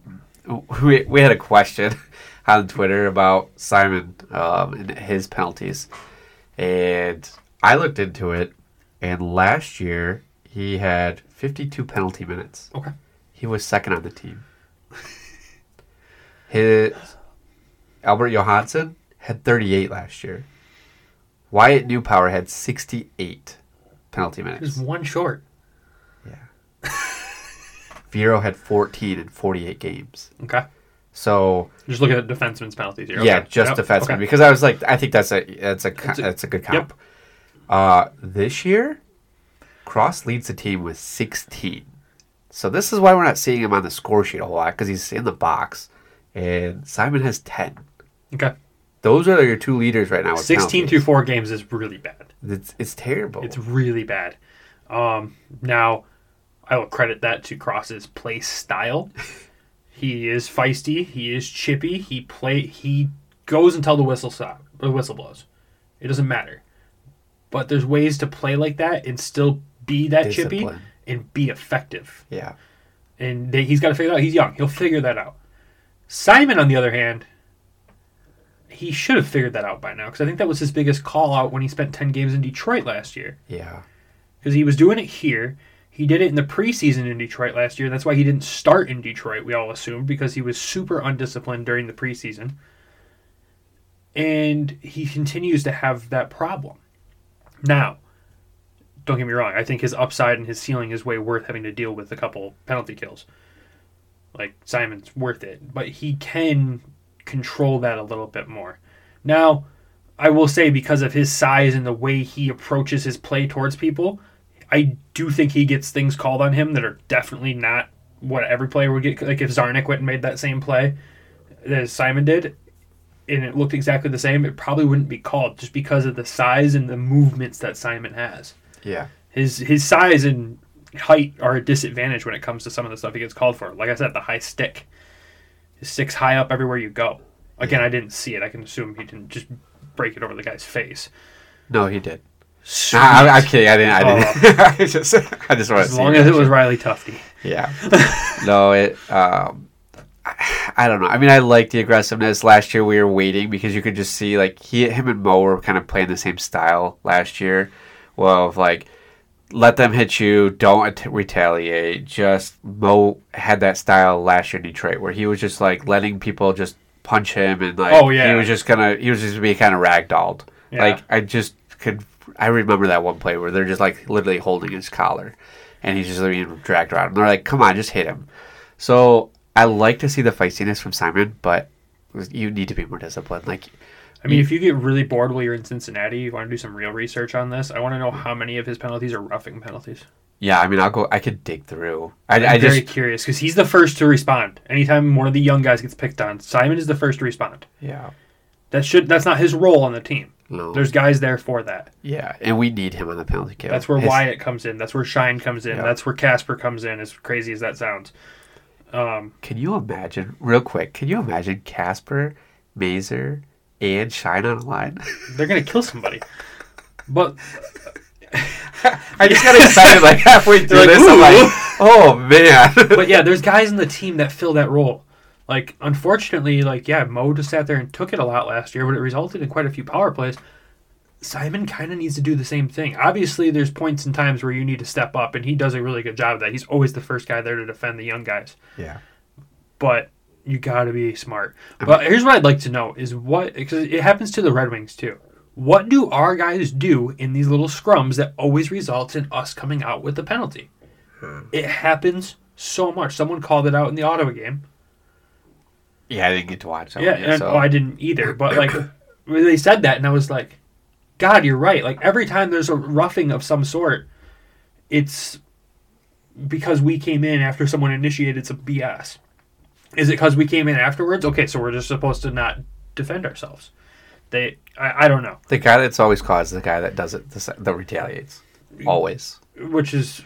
we we had a question on Twitter about Simon um, and his penalties, and I looked into it, and last year he had 52 penalty minutes. okay, He was second on the team. His Albert Johansson had 38 last year. Wyatt Newpower had 68 penalty minutes. just one short. Yeah. Viro had 14 in 48 games. Okay, So just look at defenseman's penalties here. yeah, Okay. just Yep. defenseman Okay. because I was like, I think that's a that's a It's a- that's a good yep. comp. Uh, this year, Cross leads the team with 16. So this is why we're not seeing him on the score sheet a whole lot because he's in the box, and Simon has 10. Okay, Those are your two leaders right now. Sixteen through four games is really bad. It's, it's terrible. It's really bad. Um, now, I will credit that to Cross's play style. he is feisty. He is chippy. He play. He goes until the whistle stop. The whistle blows. It doesn't matter. But there's ways to play like that and still be that chippy and be effective. yeah. And they, he's got to figure it out. He's young. He'll figure that out. Simon, on the other hand, he should have figured that out by now because I think that was his biggest call out when he spent 10 games in Detroit last year Yeah. because he was doing it here. He did it in the preseason in Detroit last year. That's why he didn't start in Detroit, we all assumed, because he was super undisciplined during the preseason. And he continues to have that problem. Now, don't get me wrong, I think his upside and his ceiling is way worth having to deal with a couple penalty kills. Like, Simon's worth it. But he can control that a little bit more. Now, I will say because of his size and the way he approaches his play towards people, I do think he gets things called on him that are definitely not what every player would get. Like if Czarnik went and made that same play that Simon did, and it looked exactly the same, it probably wouldn't be called just because of the size and the movements that Simon has. Yeah. His his size and height are a disadvantage when it comes to some of the stuff he gets called for. Like I said, the high stick. His stick's high up everywhere you go. Again, I didn't see it. I can assume he didn't just break it over the guy's face. No, he did. Nah, I, I'm kidding. I didn't. I didn't. I just. I just want to as long as it was Riley Tufte. Yeah. no, it. Um, I, I don't know. I mean, I like the aggressiveness. Last year, we were waiting because you could just see like he, him, and Mo were kind of playing the same style last year. Well, of like let them hit you, don't at- retaliate. Just Mo had that style last year in Detroit, where he was just like letting people just punch him and like Oh, yeah. he was just gonna he was just be kind of ragdolled. Yeah. Like I just could I remember that one play where they're just like literally holding his collar and he's just being dragged around. And they're like, "Come on, just hit him." So I like to see the feistiness from Simon, but you need to be more disciplined. Like, I mean, if you get really bored while you're in Cincinnati, you want to do some real research on this. I want to know how many of his penalties are roughing penalties. yeah, I mean, I'll go. I could dig through. I, I'm I very just curious because he's the first to respond. Anytime one of the young guys gets picked on, Simon is the first to respond. yeah, That should that's not his role on the team. no, There's guys there for that. yeah, and we need him on the penalty kill. That's where His- Wyatt comes in. That's where Shine comes in. Yeah. That's where Kasper comes in. As crazy as that sounds. Um, Can you imagine, real quick? Can you imagine Kasper, Mazur, and Shine on a line? they're gonna kill somebody. But I just got excited like halfway through like, this. I'm like, oh man. but yeah, there's guys in the team that fill that role. Like, unfortunately, like yeah, Mo just sat there and took it a lot last year, but it resulted in quite a few power plays. Simon kind of needs to do the same thing. Obviously, there's points and times where you need to step up, and he does a really good job of that. He's always the first guy there to defend the young guys. Yeah. But you got to be smart. But here's what I'd like to know is what because it happens to the Red Wings too. What do our guys do in these little scrums that always results in us coming out with the penalty? Hmm. It happens so much. Someone called it out in the Ottawa game. Yeah, I didn't get to watch that Yeah, yet, and so oh, I didn't either. But like, when they said that, and I was like, God, you're right. Like every time there's a roughing of some sort, it's because we came in after someone initiated some BS. Is it because we came in afterwards? Okay, so we're just supposed to not defend ourselves. They, I, I don't know. the guy that's always caused the guy that does it, the that retaliates. Always. Which is,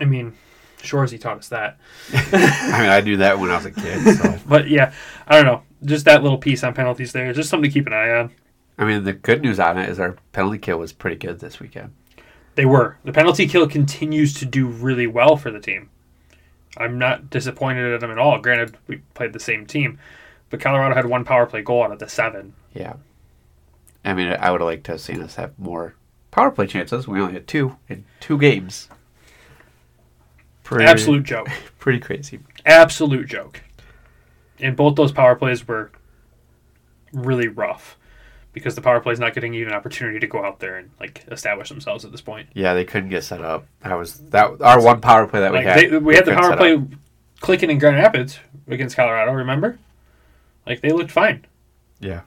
I mean, Shoresy taught us that. I mean, I knew that when I was a kid. So But yeah, I don't know. Just that little piece on penalties there. Just something to keep an eye on. I mean, the good news on it is our penalty kill was pretty good this weekend. They were. The penalty kill continues to do really well for the team. I'm not disappointed at them at all. Granted, we played the same team, but Colorado had one power play goal out of the seven. Yeah. I mean, I would have liked to have seen us have more power play chances. We only had two in two games. Pretty, Absolute joke. Pretty crazy. Absolute joke. And both those power plays were really rough because the power play is not getting even an opportunity to go out there and like establish themselves at this point. Yeah, they couldn't get set up. That was that our one power play that we Like had. they, we had the power play up. clicking in Grand Rapids against Colorado. Remember? Like they looked fine. Yeah.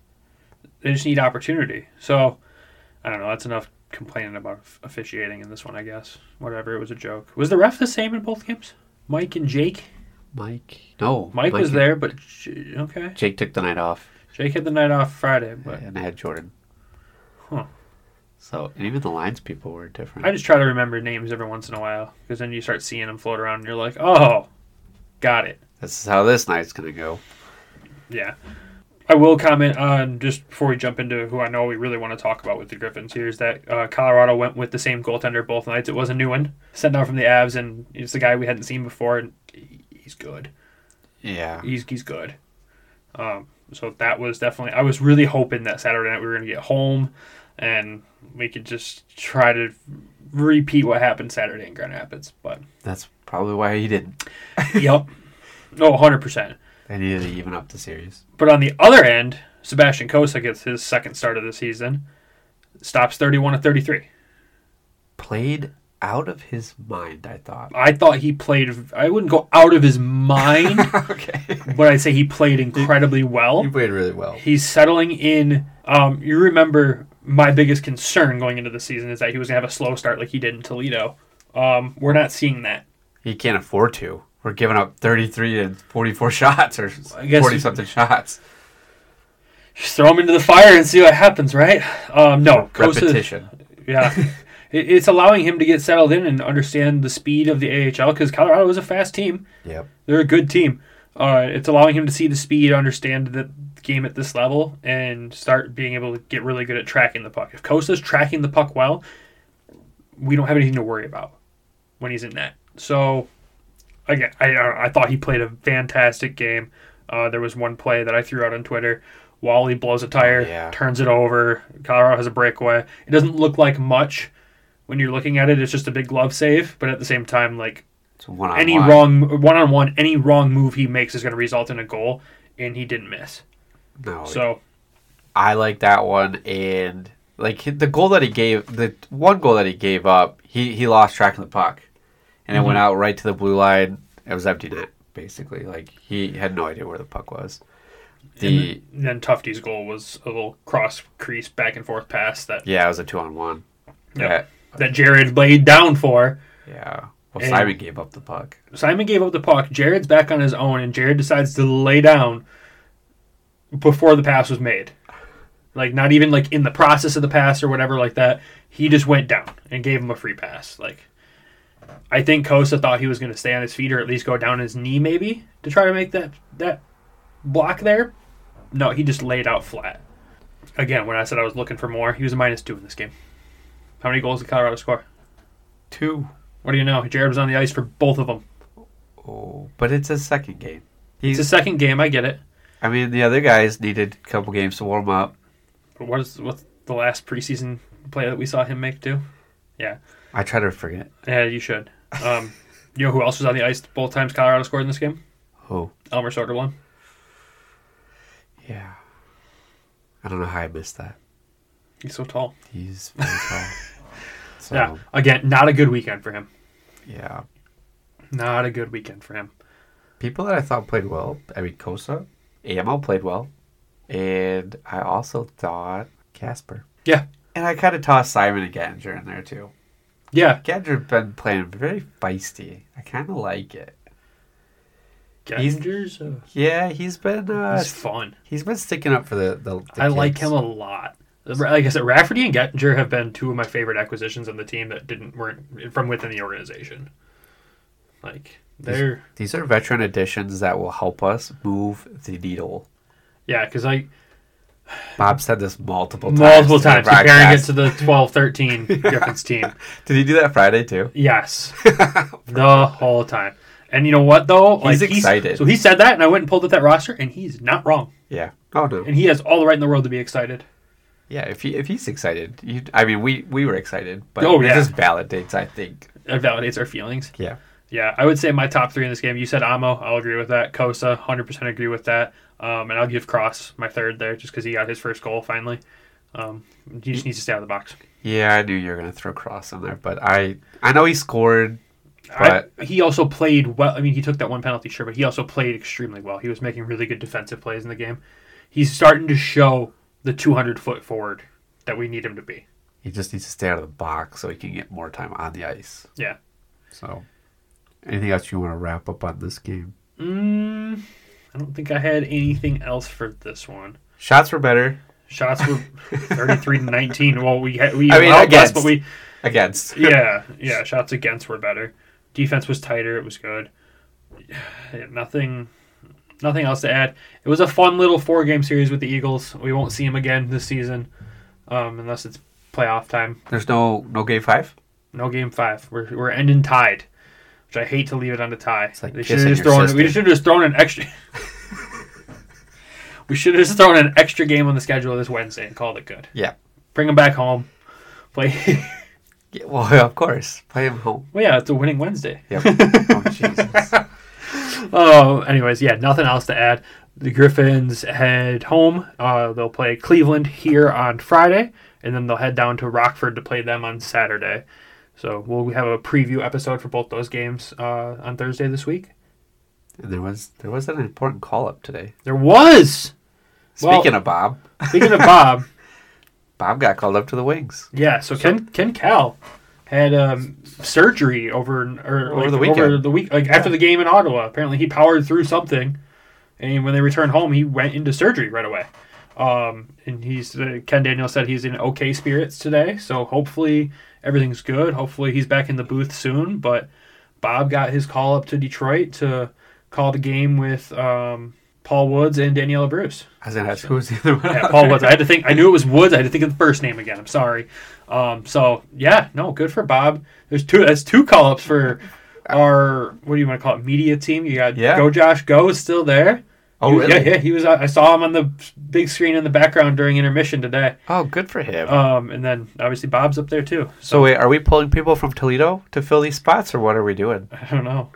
they just need opportunity. So I don't know. That's enough complaining about officiating in this one, I guess. Whatever. It was a joke. Was the ref the same in both games? Mike and Jake. Mike. No. Mike, was and- there, but okay. Jake took the night off, Jake had the night off Friday, but and I had Jordan. Huh. So, and even the lines people were different. I just try to remember names every once in a while because then you start seeing them float around and you're like, oh, got it. this is how this night's gonna go. Yeah. I will comment on just before we jump into who I know we really want to talk about with the Griffins here is that uh, Colorado went with the same goaltender both nights. It was a new one sent down from the Avs, and it's the guy we hadn't seen before, and he's good. Yeah. He's he's good. Um, so that was definitely. I was really hoping that Saturday night we were going to get home, and we could just try to repeat what happened Saturday in Grand Rapids. But That's probably why he didn't. yep, no, hundred percent. They needed to even up the series. But on the other end, Sebastian Cossa gets his second start of the season, stops 31 to 33. Played out of his mind, I thought. I thought he played, I wouldn't go out of his mind, okay. but I'd say he played incredibly well. He played really well. He's settling in. Um, you remember my biggest concern going into the season is that he was going to have a slow start like he did in Toledo. Um, we're not seeing that. He can't afford to. We're giving up 33 and 44 shots or 40 something shots. Just throw him into the fire and see what happens, right? Um, no, Cossa, Repetition. Yeah. It- It's allowing him to get settled in and understand the speed of the AHL because Colorado is a fast team. Yep. They're a good team. Uh, it's allowing him to see the speed, understand the game at this level, and start being able to get really good at tracking the puck. If Cossa's tracking the puck well, we don't have anything to worry about when he's in net. So, again, I I thought he played a fantastic game. Uh, there was one play that I threw out on Twitter. Wally blows a tire, yeah. turns it over. Colorado has a breakaway. It doesn't look like much when you're looking at it. It's just a big glove save, but at the same time, like It's one on any wrong one on one, any wrong move he makes is going to result in a goal, and he didn't miss. No. So I like that one, and like the goal that he gave, the one goal that he gave up, he he lost track of the puck, and it went Mm-hmm. out right to the blue line. It was empty net, basically. Like he had no idea where the puck was. The and then Tufte's goal was a little cross crease back and forth pass that yeah, it was a two on one. Yep. That Jared laid down for. Yeah. Well, And- Simon gave up the puck. Simon gave up the puck. Jared's back on his own, and Jared decides to lay down before the pass was made. Like not even like in the process of the pass or whatever like that. He just went down and gave him a free pass. Like I think Cossa thought he was going to stay on his feet or at least go down his knee maybe to try to make that that block there. No, he just laid out flat. Again, when I said I was looking for more, he was a minus two in this game. How many goals did Colorado score? Two. What do you know? Jared was on the ice for both of them. Oh, but it's his second game. It's He's. a second game. I get it. I mean, the other guys needed a couple games to warm up. But what is what's the last preseason play that we saw him make too. Yeah, I try to forget. yeah, you should. Um, you know who else was on the ice both times Colorado scored in this game? Oh, Elmer Soderblom. yeah. I don't know how I missed that. He's so tall. He's very tall. So, Yeah, again, not a good weekend for him. yeah. Not a good weekend for him. People that I thought played well. I mean, Cossa, Amo played well, and I also thought Kasper. Yeah, And I kind of tossed Simon and Gettinger in there too. yeah. Gettinger's been playing very feisty. I kind of like it. He's- uh, Yeah, he's been uh, he's fun. he's been sticking up for the the. the I like him a lot. Like I said, Rafferty and Gettinger have been two of my favorite acquisitions on the team that didn't weren't from within the organization. Like they're These are veteran additions that will help us move the needle. yeah, because I Bob said this multiple times. multiple times comparing it to the 12-13 Griffins team. Did he do that Friday too? Yes, the whole time. And you know what though? He's excited. So he said that, and I went and pulled up that roster, and he's not wrong. Yeah. Oh no. And he has all the right in the world to be excited. Yeah. If he if he's excited, you, I mean, we we were excited, but Oh, it yeah. just validates. I think. It validates our feelings. Yeah. Yeah, I would say my top three in this game. You said Amo. I'll agree with that. Cossa, hundred percent agree with that. Um, and I'll give Cross my third there, just because he got his first goal finally. Um, he just needs to stay out of the box. Yeah, I knew you were gonna throw Cross in there, but I I know he scored, but I, he also played well. I mean, he took that one penalty, sure, but he also played extremely well. He was making really good defensive plays in the game. He's starting to show the two hundred foot forward that we need him to be. he just needs to stay out of the box so he can get more time on the ice. Yeah. So, anything else you want to wrap up on this game? Mm, I don't think I had anything else for this one. Shots were better Shots were thirty-three to nineteen. Well, we had, we I mean, allowed less, but we against. yeah, yeah. Shots against were better. Defense was tighter. It was good. Yeah, nothing, nothing else to add. It was a fun little four-game series with the Eagles. We won't see them again this season, um, unless it's playoff time. There's no no game five. No game five. We're we're ending tied, which I hate to leave it on a tie. like they should have just thrown. We should have just thrown an extra. we should have just thrown an extra game on the schedule this Wednesday and called it good. Yeah. Bring them back home. Play. yeah. Well, of course, play him home. well, yeah, it's a winning Wednesday. Yep. oh Jesus. Oh, anyways, yeah, nothing else to add. The Griffins head home. Uh, they'll play Cleveland here on Friday, and then they'll head down to Rockford to play them on Saturday. So we'll have a preview episode for both those games uh, on Thursday this week. There was there was an important call up today. There was. Well- Speaking of Bob, Speaking of Bob, Bob got called up to the Wings. yeah. So Ken Ken Kal had um, surgery over or Over like, the weekend. Over the week, like after the game in Ottawa. Apparently, he powered through something, and when they returned home, he went into surgery right away. Um, and he's uh, Ken Daniel said he's in okay spirits today, so hopefully everything's good. Hopefully he's back in the booth soon. But Bob got his call up to Detroit to call the game with um, Paul Woods and Daniella Bruce. I was gonna ask who's the other one. Yeah, Paul Woods. I had to think. I knew it was Woods. I had to think of the first name again. I'm sorry. Um, so yeah, no, good for Bob. There's two. That's two call ups for our what do you want to call it? Media team. You got Yeah. Go Josh Go is still there. Oh, He- really? Yeah, yeah. He was. I saw him on the big screen in the background during intermission today. Oh, good for him. Um, and then obviously Bob's up there too. so wait, are we pulling people from Toledo to fill these spots, or what are we doing? I don't know.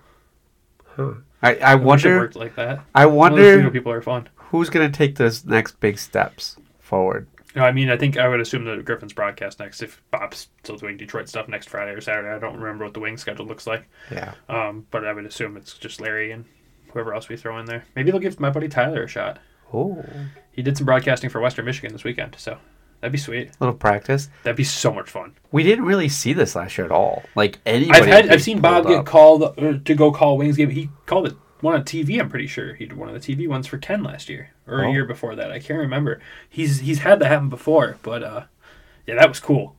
I, I I wish it wonder. worked like that. I wonder people are fun. who's gonna take those next big steps forward. No, I mean, I think I would assume that Griffins broadcast next if Bob's still doing Detroit stuff next Friday or Saturday. I don't remember what the wing schedule looks like. Yeah. Um, but I would assume it's just Larry and whoever else we throw in there. Maybe they'll give my buddy Tyler a shot. Oh, He did some broadcasting for Western Michigan this weekend, so that'd be sweet. A little practice. That'd be so much fun. We didn't really see this last year at all. Like anybody. I've had I've seen Bob get up. called to go call Wings game. He called it one on TV. I'm pretty sure he did one of the TV ones for Ken last year or Oh. a year before that. I can't remember. He's he's had that happen before, but uh, yeah, that was cool.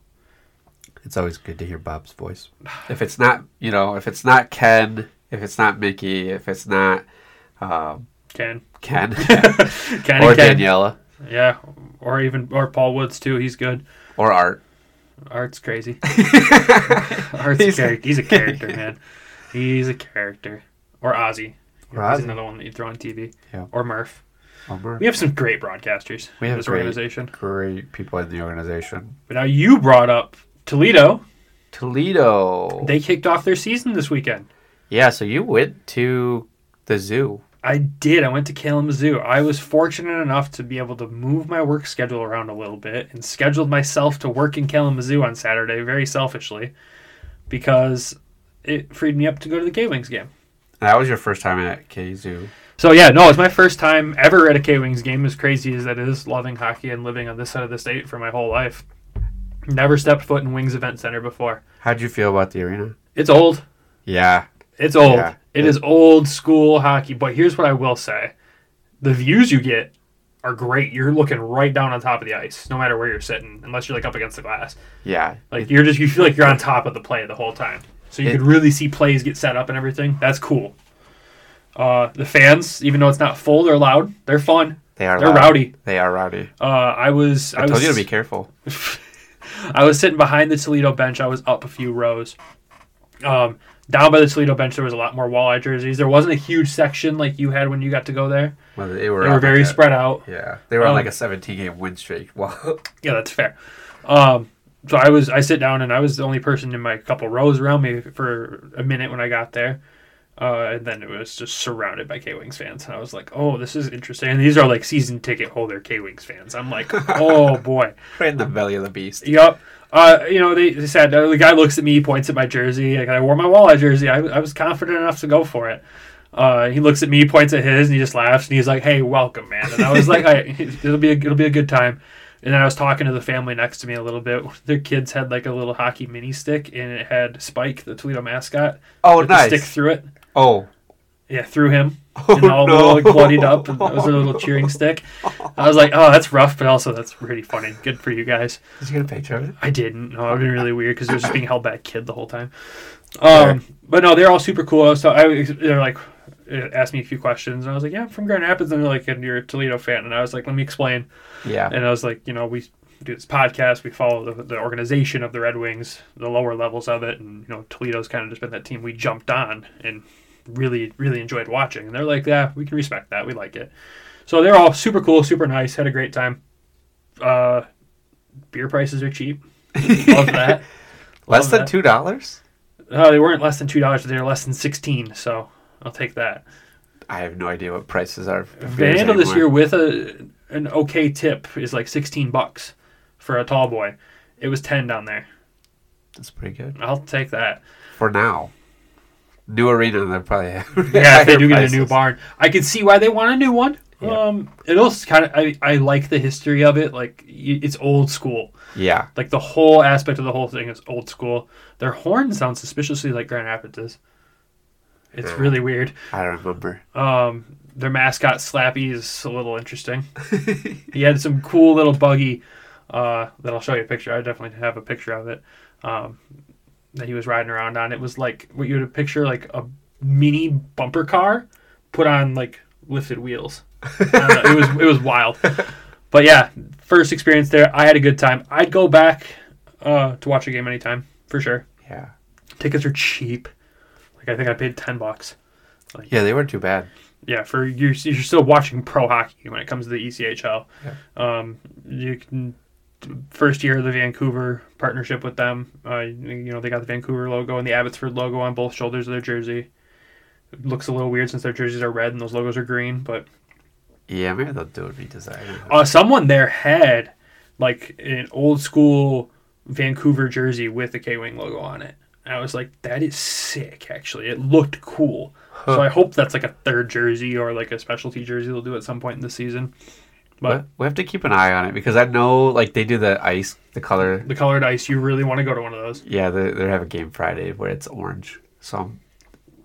It's always good to hear Bob's voice. If it's not, you know, if it's not Ken, if it's not Mickey, if it's not um, Ken, Ken Ken, or Ken. Daniela yeah, or even or Paul Woods too. He's good. or Art. Art's crazy. Art's a He's- character. He's a character, man. He's a character. Or Ozzy. Or He's Ozzy. another one that you throw on TV. Yeah. Or Murph. Oh, Bummer. We have some great broadcasters We in have this great, organization. great people in the organization. But now you brought up Toledo. Toledo. They kicked off their season this weekend. yeah, so you went to the zoo. I did. I went to Kalamazoo. I was fortunate enough to be able to move my work schedule around a little bit and scheduled myself to work in Kalamazoo on Saturday very selfishly because it freed me up to go to the K Wings game. That was your first time at K Zoo. So yeah, no, it's my first time ever at a K Wings game. As crazy as that is, loving hockey and living on this side of the state for my whole life. Never stepped foot in Wings Event Center before. How'd you feel about the arena? It's old. Yeah. It's old. Yeah. It is old school hockey. But here's what I will say: the views you get are great. You're looking right down on top of the ice, no matter where you're sitting, unless you're like up against the glass. Yeah. Like you're just you feel like you're on top of the play the whole time. So you It- could really see plays get set up and everything. That's cool. Uh, the fans, even though it's not full, they're loud. They're fun. They are They're loud. rowdy. They are rowdy. Uh, I was I, I, was told you to be careful. I was sitting behind the Toledo bench. I was up a few rows. Um, down by the Toledo bench, there was a lot more walleye jerseys. There wasn't a huge section like you had when you got to go there. Well, they were, They were very like a- spread out. Yeah. They were on Um, like a 17 game win streak. Well, Yeah, that's fair. Um, so I was I sit down and I was the only person in my couple rows around me for a minute when I got there. Uh, and then it was just surrounded by K Wings fans, and I was like, "Oh, this is interesting." And these are like season ticket holder K Wings fans. I'm like, "Oh boy, right in the belly of the beast. Yep. Uh, you know, they, they said uh, the guy looks at me, points at my jersey. Like I wore my walleye jersey. I, I was confident enough to go for it. Uh, he looks at me, points at his, and he just laughs. And he's like, "Hey, welcome, man." And I was like, I, "It'll be a, it'll be a good time." And then I was talking to the family next to me a little bit. Their kids had like a little hockey mini stick, and it had Spike, the Toledo mascot. Oh, nice. stick through it. Oh. Yeah, through him. Oh, and all no. like bloodied up. And that was a little cheering stick. I was like, "Oh, that's rough," but also that's pretty funny. Good for you guys. Did you get a picture of it? I didn't. No, it would have been really weird because it was just being held by a kid the whole time. Um, but no, they're all super cool. So I, they're like, uh, asked me a few questions, and I was like, "Yeah, I'm from Grand Rapids," and they're like, "And you're a Toledo fan?" And I was like, "Let me explain." Yeah. And I was like, "You know, we do this podcast. We follow the, the organization of the Red Wings, the lower levels of it, and you know, Toledo's kind of just been that team we jumped on and really, really enjoyed watching." And they're like, "Yeah, we can respect that. We like it." So they're all super cool, super nice. Had a great time. Uh, beer prices are cheap. Love that. Less Love than that. two dollars? Uh, they weren't less than two dollars. They were less than sixteen. So I'll take that. I have no idea what prices are. for The beers handle this year with a an okay tip is like sixteen bucks for a tall boy. It was ten down there. That's pretty good I'll take that. for now. New arena, they're probably Yeah, if they do get a new barn, I can see why they want a new one. Yeah. Um, it also kind of. I, I like the history of it. Like it's old school. Yeah, Like the whole aspect of the whole thing is old school. Their horn sounds suspiciously like Grand Rapids is. It's Yeah. really weird. I don't remember. Um, their mascot Slappy is a little interesting. he had some cool little buggy uh, that I'll show you a picture. I definitely have a picture of it um, that he was riding around on. It was like what you would picture like a mini bumper car put on like lifted wheels. It was it was wild. But yeah, first experience there. I had a good time. I'd go back uh, to watch a game anytime for sure. Yeah, Tickets are cheap. Like I think I paid ten bucks. Like, yeah, they weren't too bad. yeah, for you're, you're still watching pro hockey when it comes to the ECHL. Um, you can first year of the Vancouver partnership with them. Uh, you know they got the Vancouver logo and the Abbotsford logo on both shoulders of their jersey. It looks a little weird since their jerseys are red and those logos are green, but Yeah, maybe they'll do a redesign. uh, someone there had like an old school Vancouver jersey with the K Wing logo on it. And I was like, that is sick. Actually, it looked cool. So I hope that's like a third jersey or like a specialty jersey they'll do at some point in the season. But we have to keep an eye on it because I know, like, they do the ice, the color. the colored ice, you really want to go to one of those. Yeah, they, they have a game Friday where it's orange. So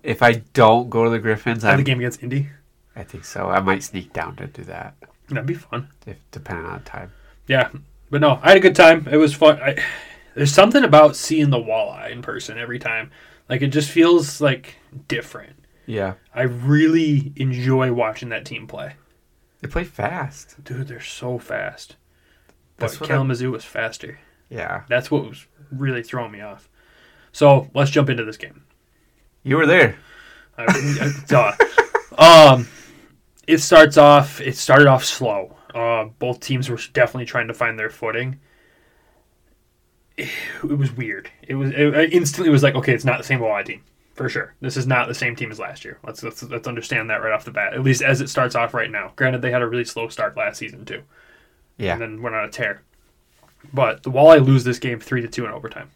if I don't go to the Griffins, I'm, the game against Indy, I think so. I might sneak down to do that, that'd be fun. if depending on time. Yeah, but no, I had a good time. It was fun. I, there's something about seeing the walleye in person every time. Like it just feels like different. Yeah, I really enjoy watching that team play. They play fast. Dude, they're so fast. But That's what I- Kalamazoo was faster. Yeah, That's what was really throwing me off. So let's jump into this game. you were there. I, I- duh. Um, it starts off. It started off slow. Uh, both teams were definitely trying to find their footing. It, was weird. It was it, it instantly was like, okay, it's not the same Walleye team for sure. This is not the same team as last year. Let's, let's let's understand that right off the bat. At least as it starts off right now. Granted, they had a really slow start last season too, Yeah. and then went on a tear. But the Walleye lose this game three to two in overtime.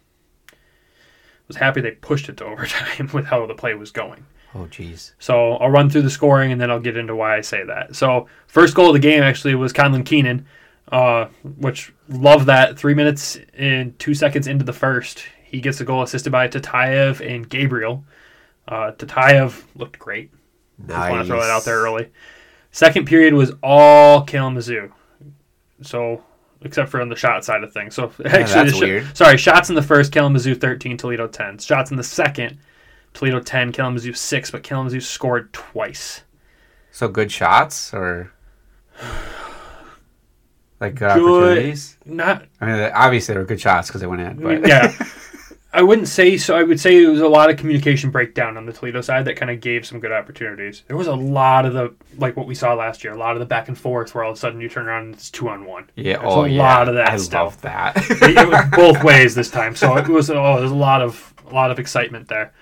Was happy they pushed it to overtime with how the play was going. oh, jeez. So I'll run through the scoring and then I'll get into why I say that. So first goal of the game actually was Conlan Keenan, uh, which love that. Three minutes and two seconds into the first, he gets a goal assisted by Tatayev and Gabriel. Uh, Tatayev looked great. Just want to throw that out there early. Second period was all Kalamazoo. So except for on the shot side of things. So actually, sh- sorry, shots in the first, Kalamazoo 13, Toledo 10. Shots in the second, Toledo 10, Kalamazoo 6, but Kalamazoo scored twice. So good shots or like good, Good. opportunities? Not, I mean, obviously they were good shots because they went in. But yeah. I wouldn't say so. I would say it was a lot of communication breakdown on the Toledo side that kind of gave some good opportunities. There was a lot of the, like what we saw last year, a lot of the back and forth where all of a sudden you turn around and it's two on one. yeah, There's oh a yeah, lot of that I stuff. love that. it was both ways this time. So it was oh, there's a lot of a lot of excitement there.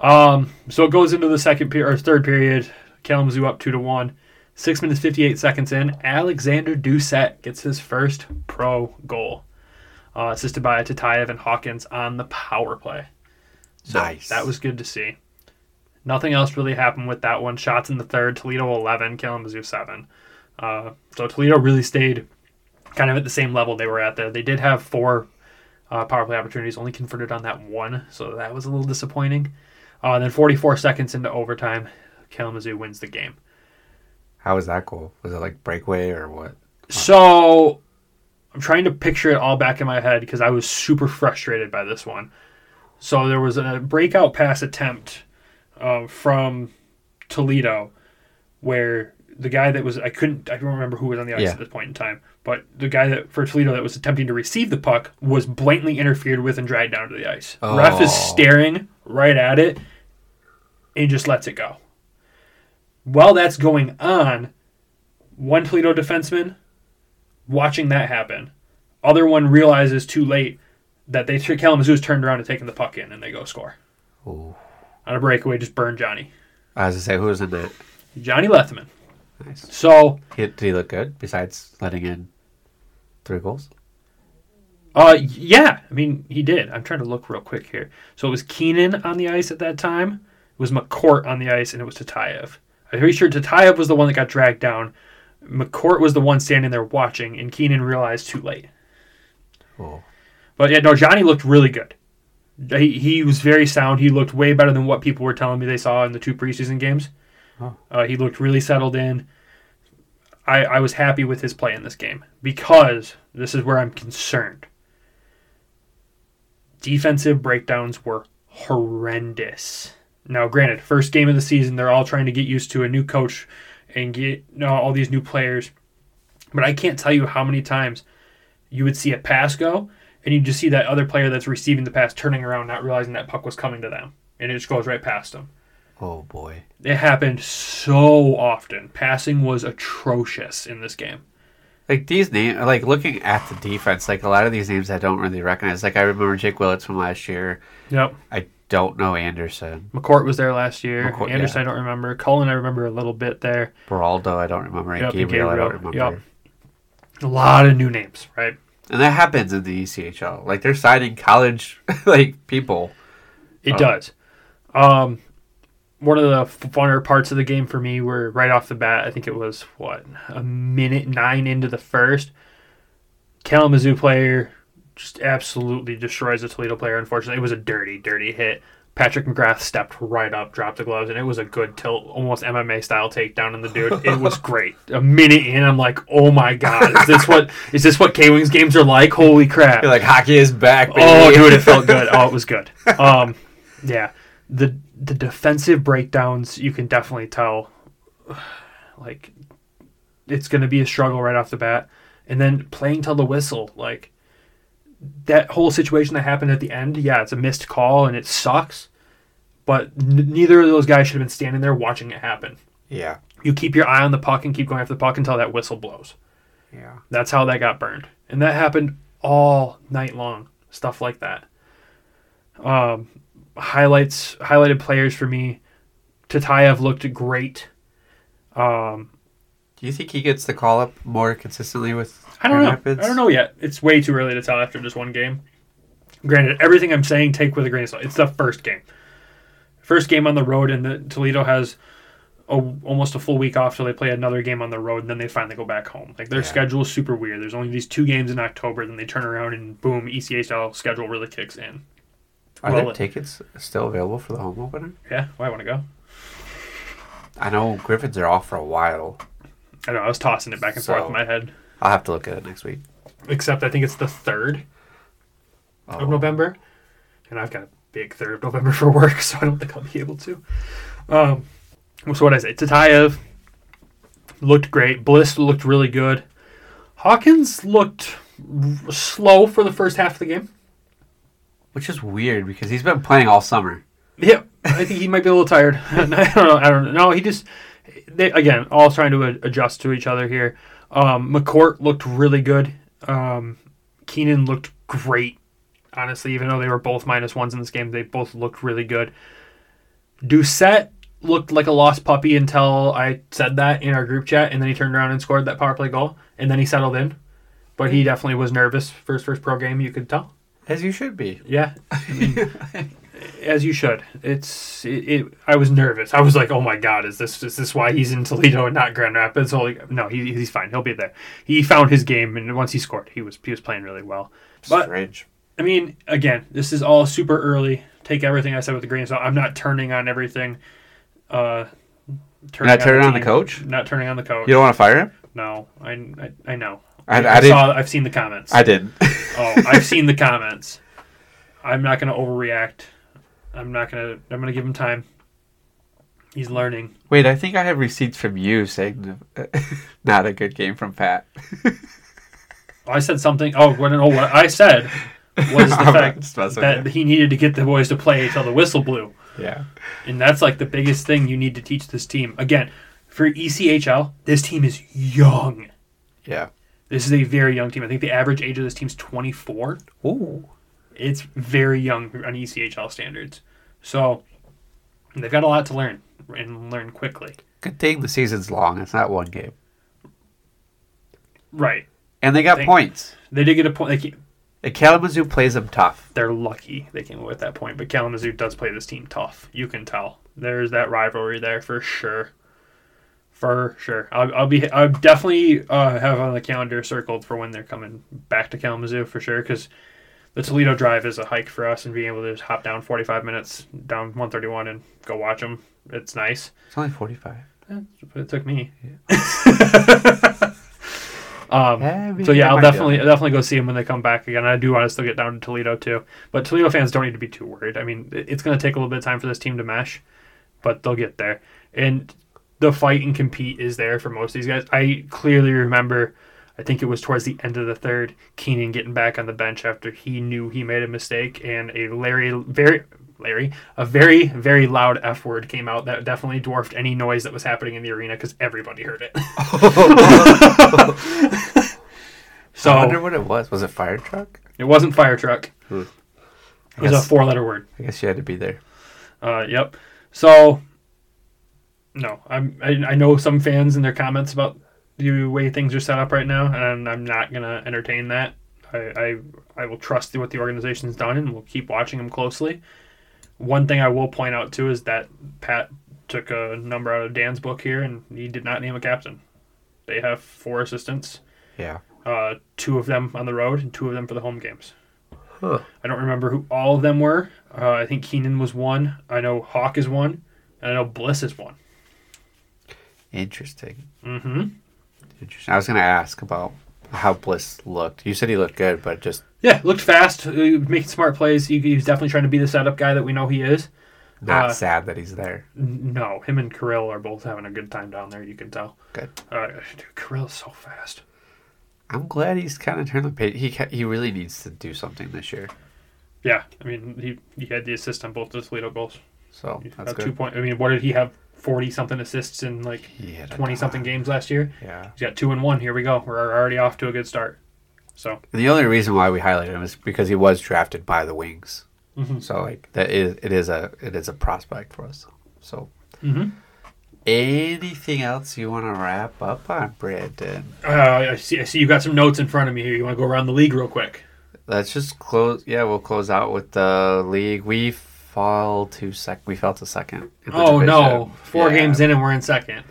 Um, so it goes into the second period or third period. Kalamazoo up two to one. Six minutes fifty eight seconds in, Alexander Doucette gets his first pro goal, uh, assisted by Tatayev and Hawkins on the power play. So Nice. That was good to see. Nothing else really happened with that one. Shots in the third, Toledo 11, Kalamazoo 7. Uh, so Toledo really stayed kind of at the same level they were at there. They did have four uh, power play opportunities, only converted on that one, so that was a little disappointing. Uh, then 44 seconds into overtime, Kalamazoo wins the game. How was that goal? Was it like breakaway or what? So I'm trying to picture it all back in my head because I was super frustrated by this one. So there was a breakout pass attempt uh, from Toledo where the guy that was I couldn't I don't remember who was on the ice Yeah. at this point in time, but the guy that for Toledo that was attempting to receive the puck was blatantly interfered with and dragged down to the ice. Ref is Oh. staring right at it and just lets it go. While that's going on, one Toledo defenseman watching that happen, other one realizes too late that they Kalamazoo's turned around and taken the puck in and they go score Ooh. on a breakaway, just burn Johnny. I was gonna say who was in that. Johnny Lethemon. Nice. So, He, did he look good besides letting in three goals? uh, yeah, I mean, he did. I'm trying to look real quick here. So it was Keenan on the ice at that time. It was McCourt on the ice, and it was Tatayev. I'm pretty sure Tatayev was the one that got dragged down. McCourt was the one standing there watching, and Keenan realized too late. Oh. But yeah, no, Johnny looked really good. He, he was very sound. He looked way better than what people were telling me they saw in the two preseason games. Oh. Uh, he looked really settled in. I, I was happy with his play in this game because this is where I'm concerned. Defensive breakdowns were horrendous. Now, granted, first game of the season, they're all trying to get used to a new coach and get you know, all these new players. But I can't tell you how many times you would see a pass go, and you just see that other player that's receiving the pass turning around, not realizing that puck was coming to them, and it just goes right past them. Oh boy. It happened so often. Passing was atrocious in this game. Like these names, like looking at the defense, like a lot of these names I don't really recognize. Like I remember Jake Willits from last year. Yep. I don't know Anderson. McCourt was there last year. McCourt, Anderson, yeah. I don't remember. Cullen, I remember a little bit there. Beraldo, I don't remember. Yep, and Gabriel, I don't remember. yep. A lot of new names, right? And that happens in the ECHL. Like they're signing college like people. It Oh. does. Um, one of the funner parts of the game for me were right off the bat. I think it was what a minute nine into the first. Kalamazoo player just absolutely destroys a Toledo player. Unfortunately, it was a dirty, dirty hit. Patrick McGrath stepped right up, dropped the gloves, and it was a good tilt, almost MMA style takedown on the dude. It was great. A minute in, I'm like, oh my god, is this what is this what K Wings games are like? Holy crap! You're like hockey is back. Baby. Oh, dude, it felt good. Oh, it was good. Um, yeah, the the defensive breakdowns you can definitely tell, like, it's going to be a struggle right off the bat, and then playing till the whistle, like that whole situation that happened at the end. Yeah, it's a missed call and it sucks, but n- neither of those guys should have been standing there watching it happen. Yeah. You keep your eye on the puck and keep going after the puck until that whistle blows. Yeah. That's how that got burned. And that happened all night long. Stuff like that. Um, highlights, highlighted players for me. Tatayev looked great. Um, Do you think he gets the call up more consistently with I don't Grand know. Rapids? I don't know yet. It's way too early to tell after just one game. Granted, everything I'm saying take with a grain of salt. It's the first game. First game on the road, and the, Toledo has a, almost a full week off till they play another game on the road, and then they finally go back home. Like their Yeah. schedule is super weird. There's only these two games in October, then they turn around and boom, E ECHL schedule really kicks in. Are Well, there tickets still available for the home opener? Yeah, why I want to go? I know Griffins are off for a while. I know I was tossing it back and So- forth in my head. I'll have to look at it next week. Except I think it's the third Oh. of November, and I've got a big third of November for work, so I don't think I'll be able to. Um, so what I say, Tyutyayev looked great. Bliss looked really good. Hawkins looked r- slow for the first half of the game. Which is weird because he's been playing all summer. Yeah, I think he might be a little tired. I don't know. I don't know. No, he just, they, again, all trying to adjust to each other here. Um, McCourt looked really good. Um, Keenan looked great. Honestly, even though they were both minus ones in this game, they both looked really good. Doucette looked like a lost puppy until I said that in our group chat, and then he turned around and scored that power play goal, and then he settled in. But he definitely was nervous for his first pro game. You could tell. As you should be. Yeah, I mean, as you should. It's it, it. I was nervous. I was like, "Oh my God, is this is this why he's in Toledo and not Grand Rapids?" Like, no, he, he's fine. He'll be there. He found his game, and once he scored, he was he was playing really well. But Strange. I mean, again, this is all super early. Take everything I said with a grain of salt. I'm not turning on everything. Uh, turning not turning on the coach? Not turning on the coach. You don't want to fire him? no, I, I I know. I, I, I, didn't. saw. I've seen the comments. I didn't. Oh, I've seen the comments. I'm not going to overreact. I'm not going to. I'm going to give him time. He's learning. Wait, I think I have receipts from you saying not a good game from Pat. I said something. Oh, what, oh, what I said was the fact that he needed to get the boys to play until the whistle blew, Yeah. and that's like the biggest thing you need to teach this team. Again, for ECHL, this team is young. Yeah. This is a very young team. I think the average age of this team is 24. Ooh. It's very young on ECHL standards. So they've got a lot to learn and learn quickly. Good thing the season's long. It's not one game. Right. And they got Thank- points. They did get a point. They And Kalamazoo plays them tough. they're lucky they came away with that point. But Kalamazoo does play this team tough. You can tell. There's that rivalry there for sure. For sure. I'll, I'll be. I'll definitely uh, have on the calendar circled for when they're coming back to Kalamazoo for sure. Because the Toledo drive is a hike for us, and being able to just hop down 45 minutes down 131 and go watch them, it's nice. It's only 45. That's what it took me. um, Yeah, so yeah, I'll definitely. I'll definitely go see them when they come back again. I do want to still get down to Toledo too, but Toledo fans don't need to be too worried. I mean, it's going to take a little bit of time for this team to mesh, but they'll get there. And the fight and compete is there for most of these guys. I clearly remember. I think it was towards the end of the third, Keenan getting back on the bench after he knew he made a mistake, and a Larry very Larry a very very loud F word came out that definitely dwarfed any noise that was happening in the arena because everybody heard it. so I wonder what it was. Was it fire truck? it wasn't fire truck. Hmm. It was a four letter word. I guess you had to be there. Uh, yep. So, no, I'm. I, I know some fans in their comments about the way things are set up right now, and I'm not gonna entertain that. I I, I will trust what the organization's done, and we'll keep watching them closely. One thing I will point out too is that Pat took a number out of Dan's book here, and he did not name a captain. They have four assistants, Yeah. uh, two of them on the road, and two of them for the home games. Huh. I don't remember who all of them were. Uh, I think Keenan was one. I know Hawk is one. And I know Bliss is one. Interesting. Mm-hmm. Interesting. I was going to ask about how Bliss looked. You said he looked good, but just Yeah, looked fast, uh, making smart plays. He, he was definitely trying to be the setup guy that we know he is. not Uh, sad that he's there. N- No, him and Kirill are both having a good time down there. You can tell. Good. Uh, dude, Kirill is so fast. I'm glad he's kind of turned the page. He ca- he really needs to do something this year. Yeah, I mean he he had the assist on both of the Toledo goals. So that's had two good. point. I mean, what did he have? Forty something assists in like He hit a twenty something games last year. Yeah. He's got two and one. Here we go. We're already off to a good start. So the only reason why we highlighted him is because he was drafted by the Wings. Mhm. So like that is it is a it is a prospect for us. So Mhm. anything else you want to wrap up on, Brandon? uh, I see. I see you got some notes in front of me here. You want to go around the league real quick? Let's just close. Yeah, we'll close out with the league. We fall to sec. We fell to second. Oh no! Four Yeah. games in and we're in second.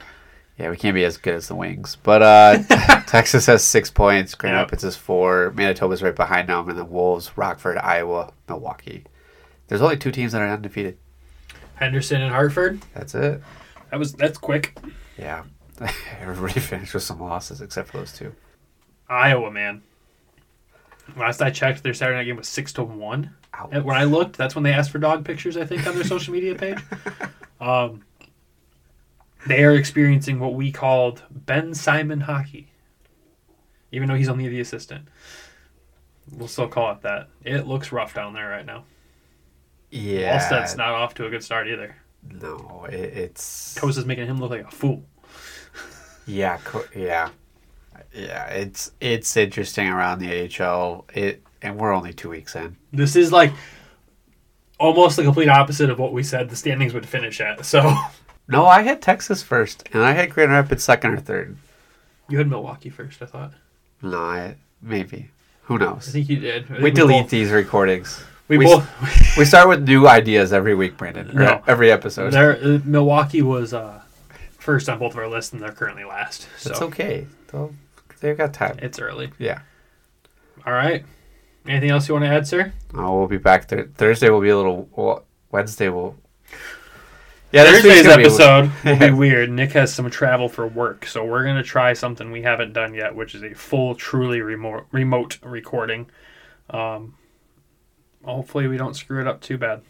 Yeah, we can't be as good as the Wings. But uh, Texas has six points. Grand Yep. Rapids has four. Manitoba's right behind them, and the Wolves, Rockford, Iowa, Milwaukee. There's only two teams that are undefeated. Henderson and Hartford. That's it. That was that's quick. Yeah, everybody finished with some losses except for those two. Iowa man. Last I checked, their Saturday night game was six to one. Ouch. When I looked, that's when they asked for dog pictures. I think on their social media page. Um, they are experiencing what we called Ben Simon hockey, even though he's only the assistant. We'll still call it that. It looks rough down there right now. Yeah, Wallstedt's not off to a good start either. No, it, it's Cossa's making him look like a fool. yeah, co- yeah, yeah. It's it's interesting around the AHL. It and we're only two weeks in. This is like almost the complete opposite of what we said the standings would finish at. So No, I had Texas first, and I had Grand Rapids second or third. you had Milwaukee first, I thought. No, I maybe. Who knows? I think you did. Think We delete both- these recordings. We, we both. We start with new ideas every week, Brandon. No. every episode. there, uh, Milwaukee was uh, first on both of our lists, and they're currently last. So It's okay. They'll, they've got time. it's early. Yeah. All right. Anything else you want to add, sir? Oh, we'll be back there. Thursday will be a little. Well, Wednesday will. Yeah, Thursday's gonna be- episode will be weird. Nick has some travel for work, so we're gonna try something we haven't done yet, which is a full, truly remote remote recording. Um, hopefully, we don't screw it up too bad.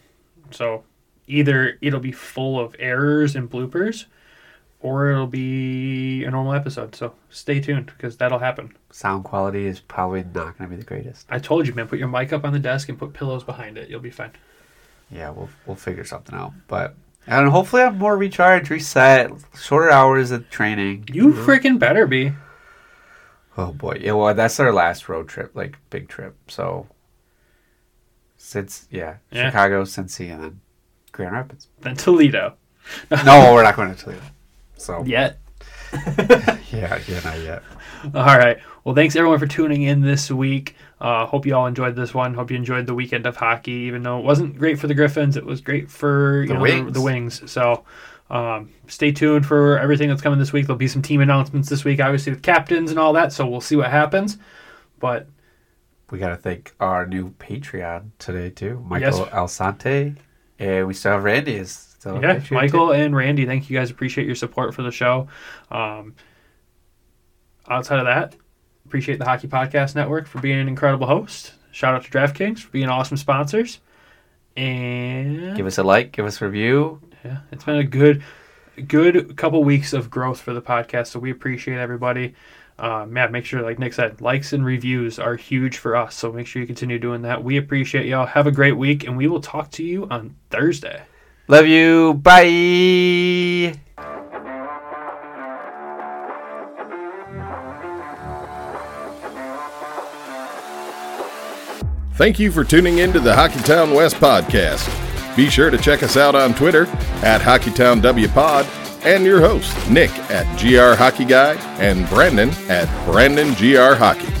So, either it'll be full of errors and bloopers, or it'll be a normal episode. So, stay tuned because that'll happen. Sound quality is probably not going to be the greatest. I told you, man. Put your mic up on the desk and put pillows behind it. You'll be fine. Yeah, we'll we'll figure something out. But and hopefully I'm more recharged, reset, shorter hours of training. You mm-hmm. freaking better be. Oh boy, yeah. Well, that's our last road trip, like big trip. So since yeah, Yeah. Chicago, Cincy, and then Grand Rapids. Then Toledo. no, we're not going to Toledo. So Yet. yeah, yeah, not yet. All right. Well, thanks everyone for tuning in this week. Uh, hope you all enjoyed this one. Hope you enjoyed the weekend of hockey. Even though it wasn't great for the Griffins, it was great for you The know Wings. The, the Wings. So um, stay tuned for everything that's coming this week. There'll be some team announcements this week, obviously with captains and all that. So we'll see what happens. But We got to thank our new Patreon today too, Michael Yes. Alsante, and we still have Randy is a yeah, Michael and Randy, thank you guys. Appreciate your support for the show. Um, outside of that, appreciate the Hockey Podcast Network for being an incredible host. Shout out to DraftKings for being awesome sponsors. And. Give us a like, give us a review. yeah, it's been a good, good couple weeks of growth for the podcast. So we appreciate everybody. Um, yeah, make sure, like Nick said, likes and reviews are huge for us. So make sure you continue doing that. We appreciate y'all. Have a great week, and we will talk to you on Thursday. Love you. Bye. Thank you for tuning in to the Hockeytown West podcast. Be sure to check us out on Twitter at HockeytownWPod and your host, Nick at GR Hockey Guy and Brandon at Brandon GR Hockey.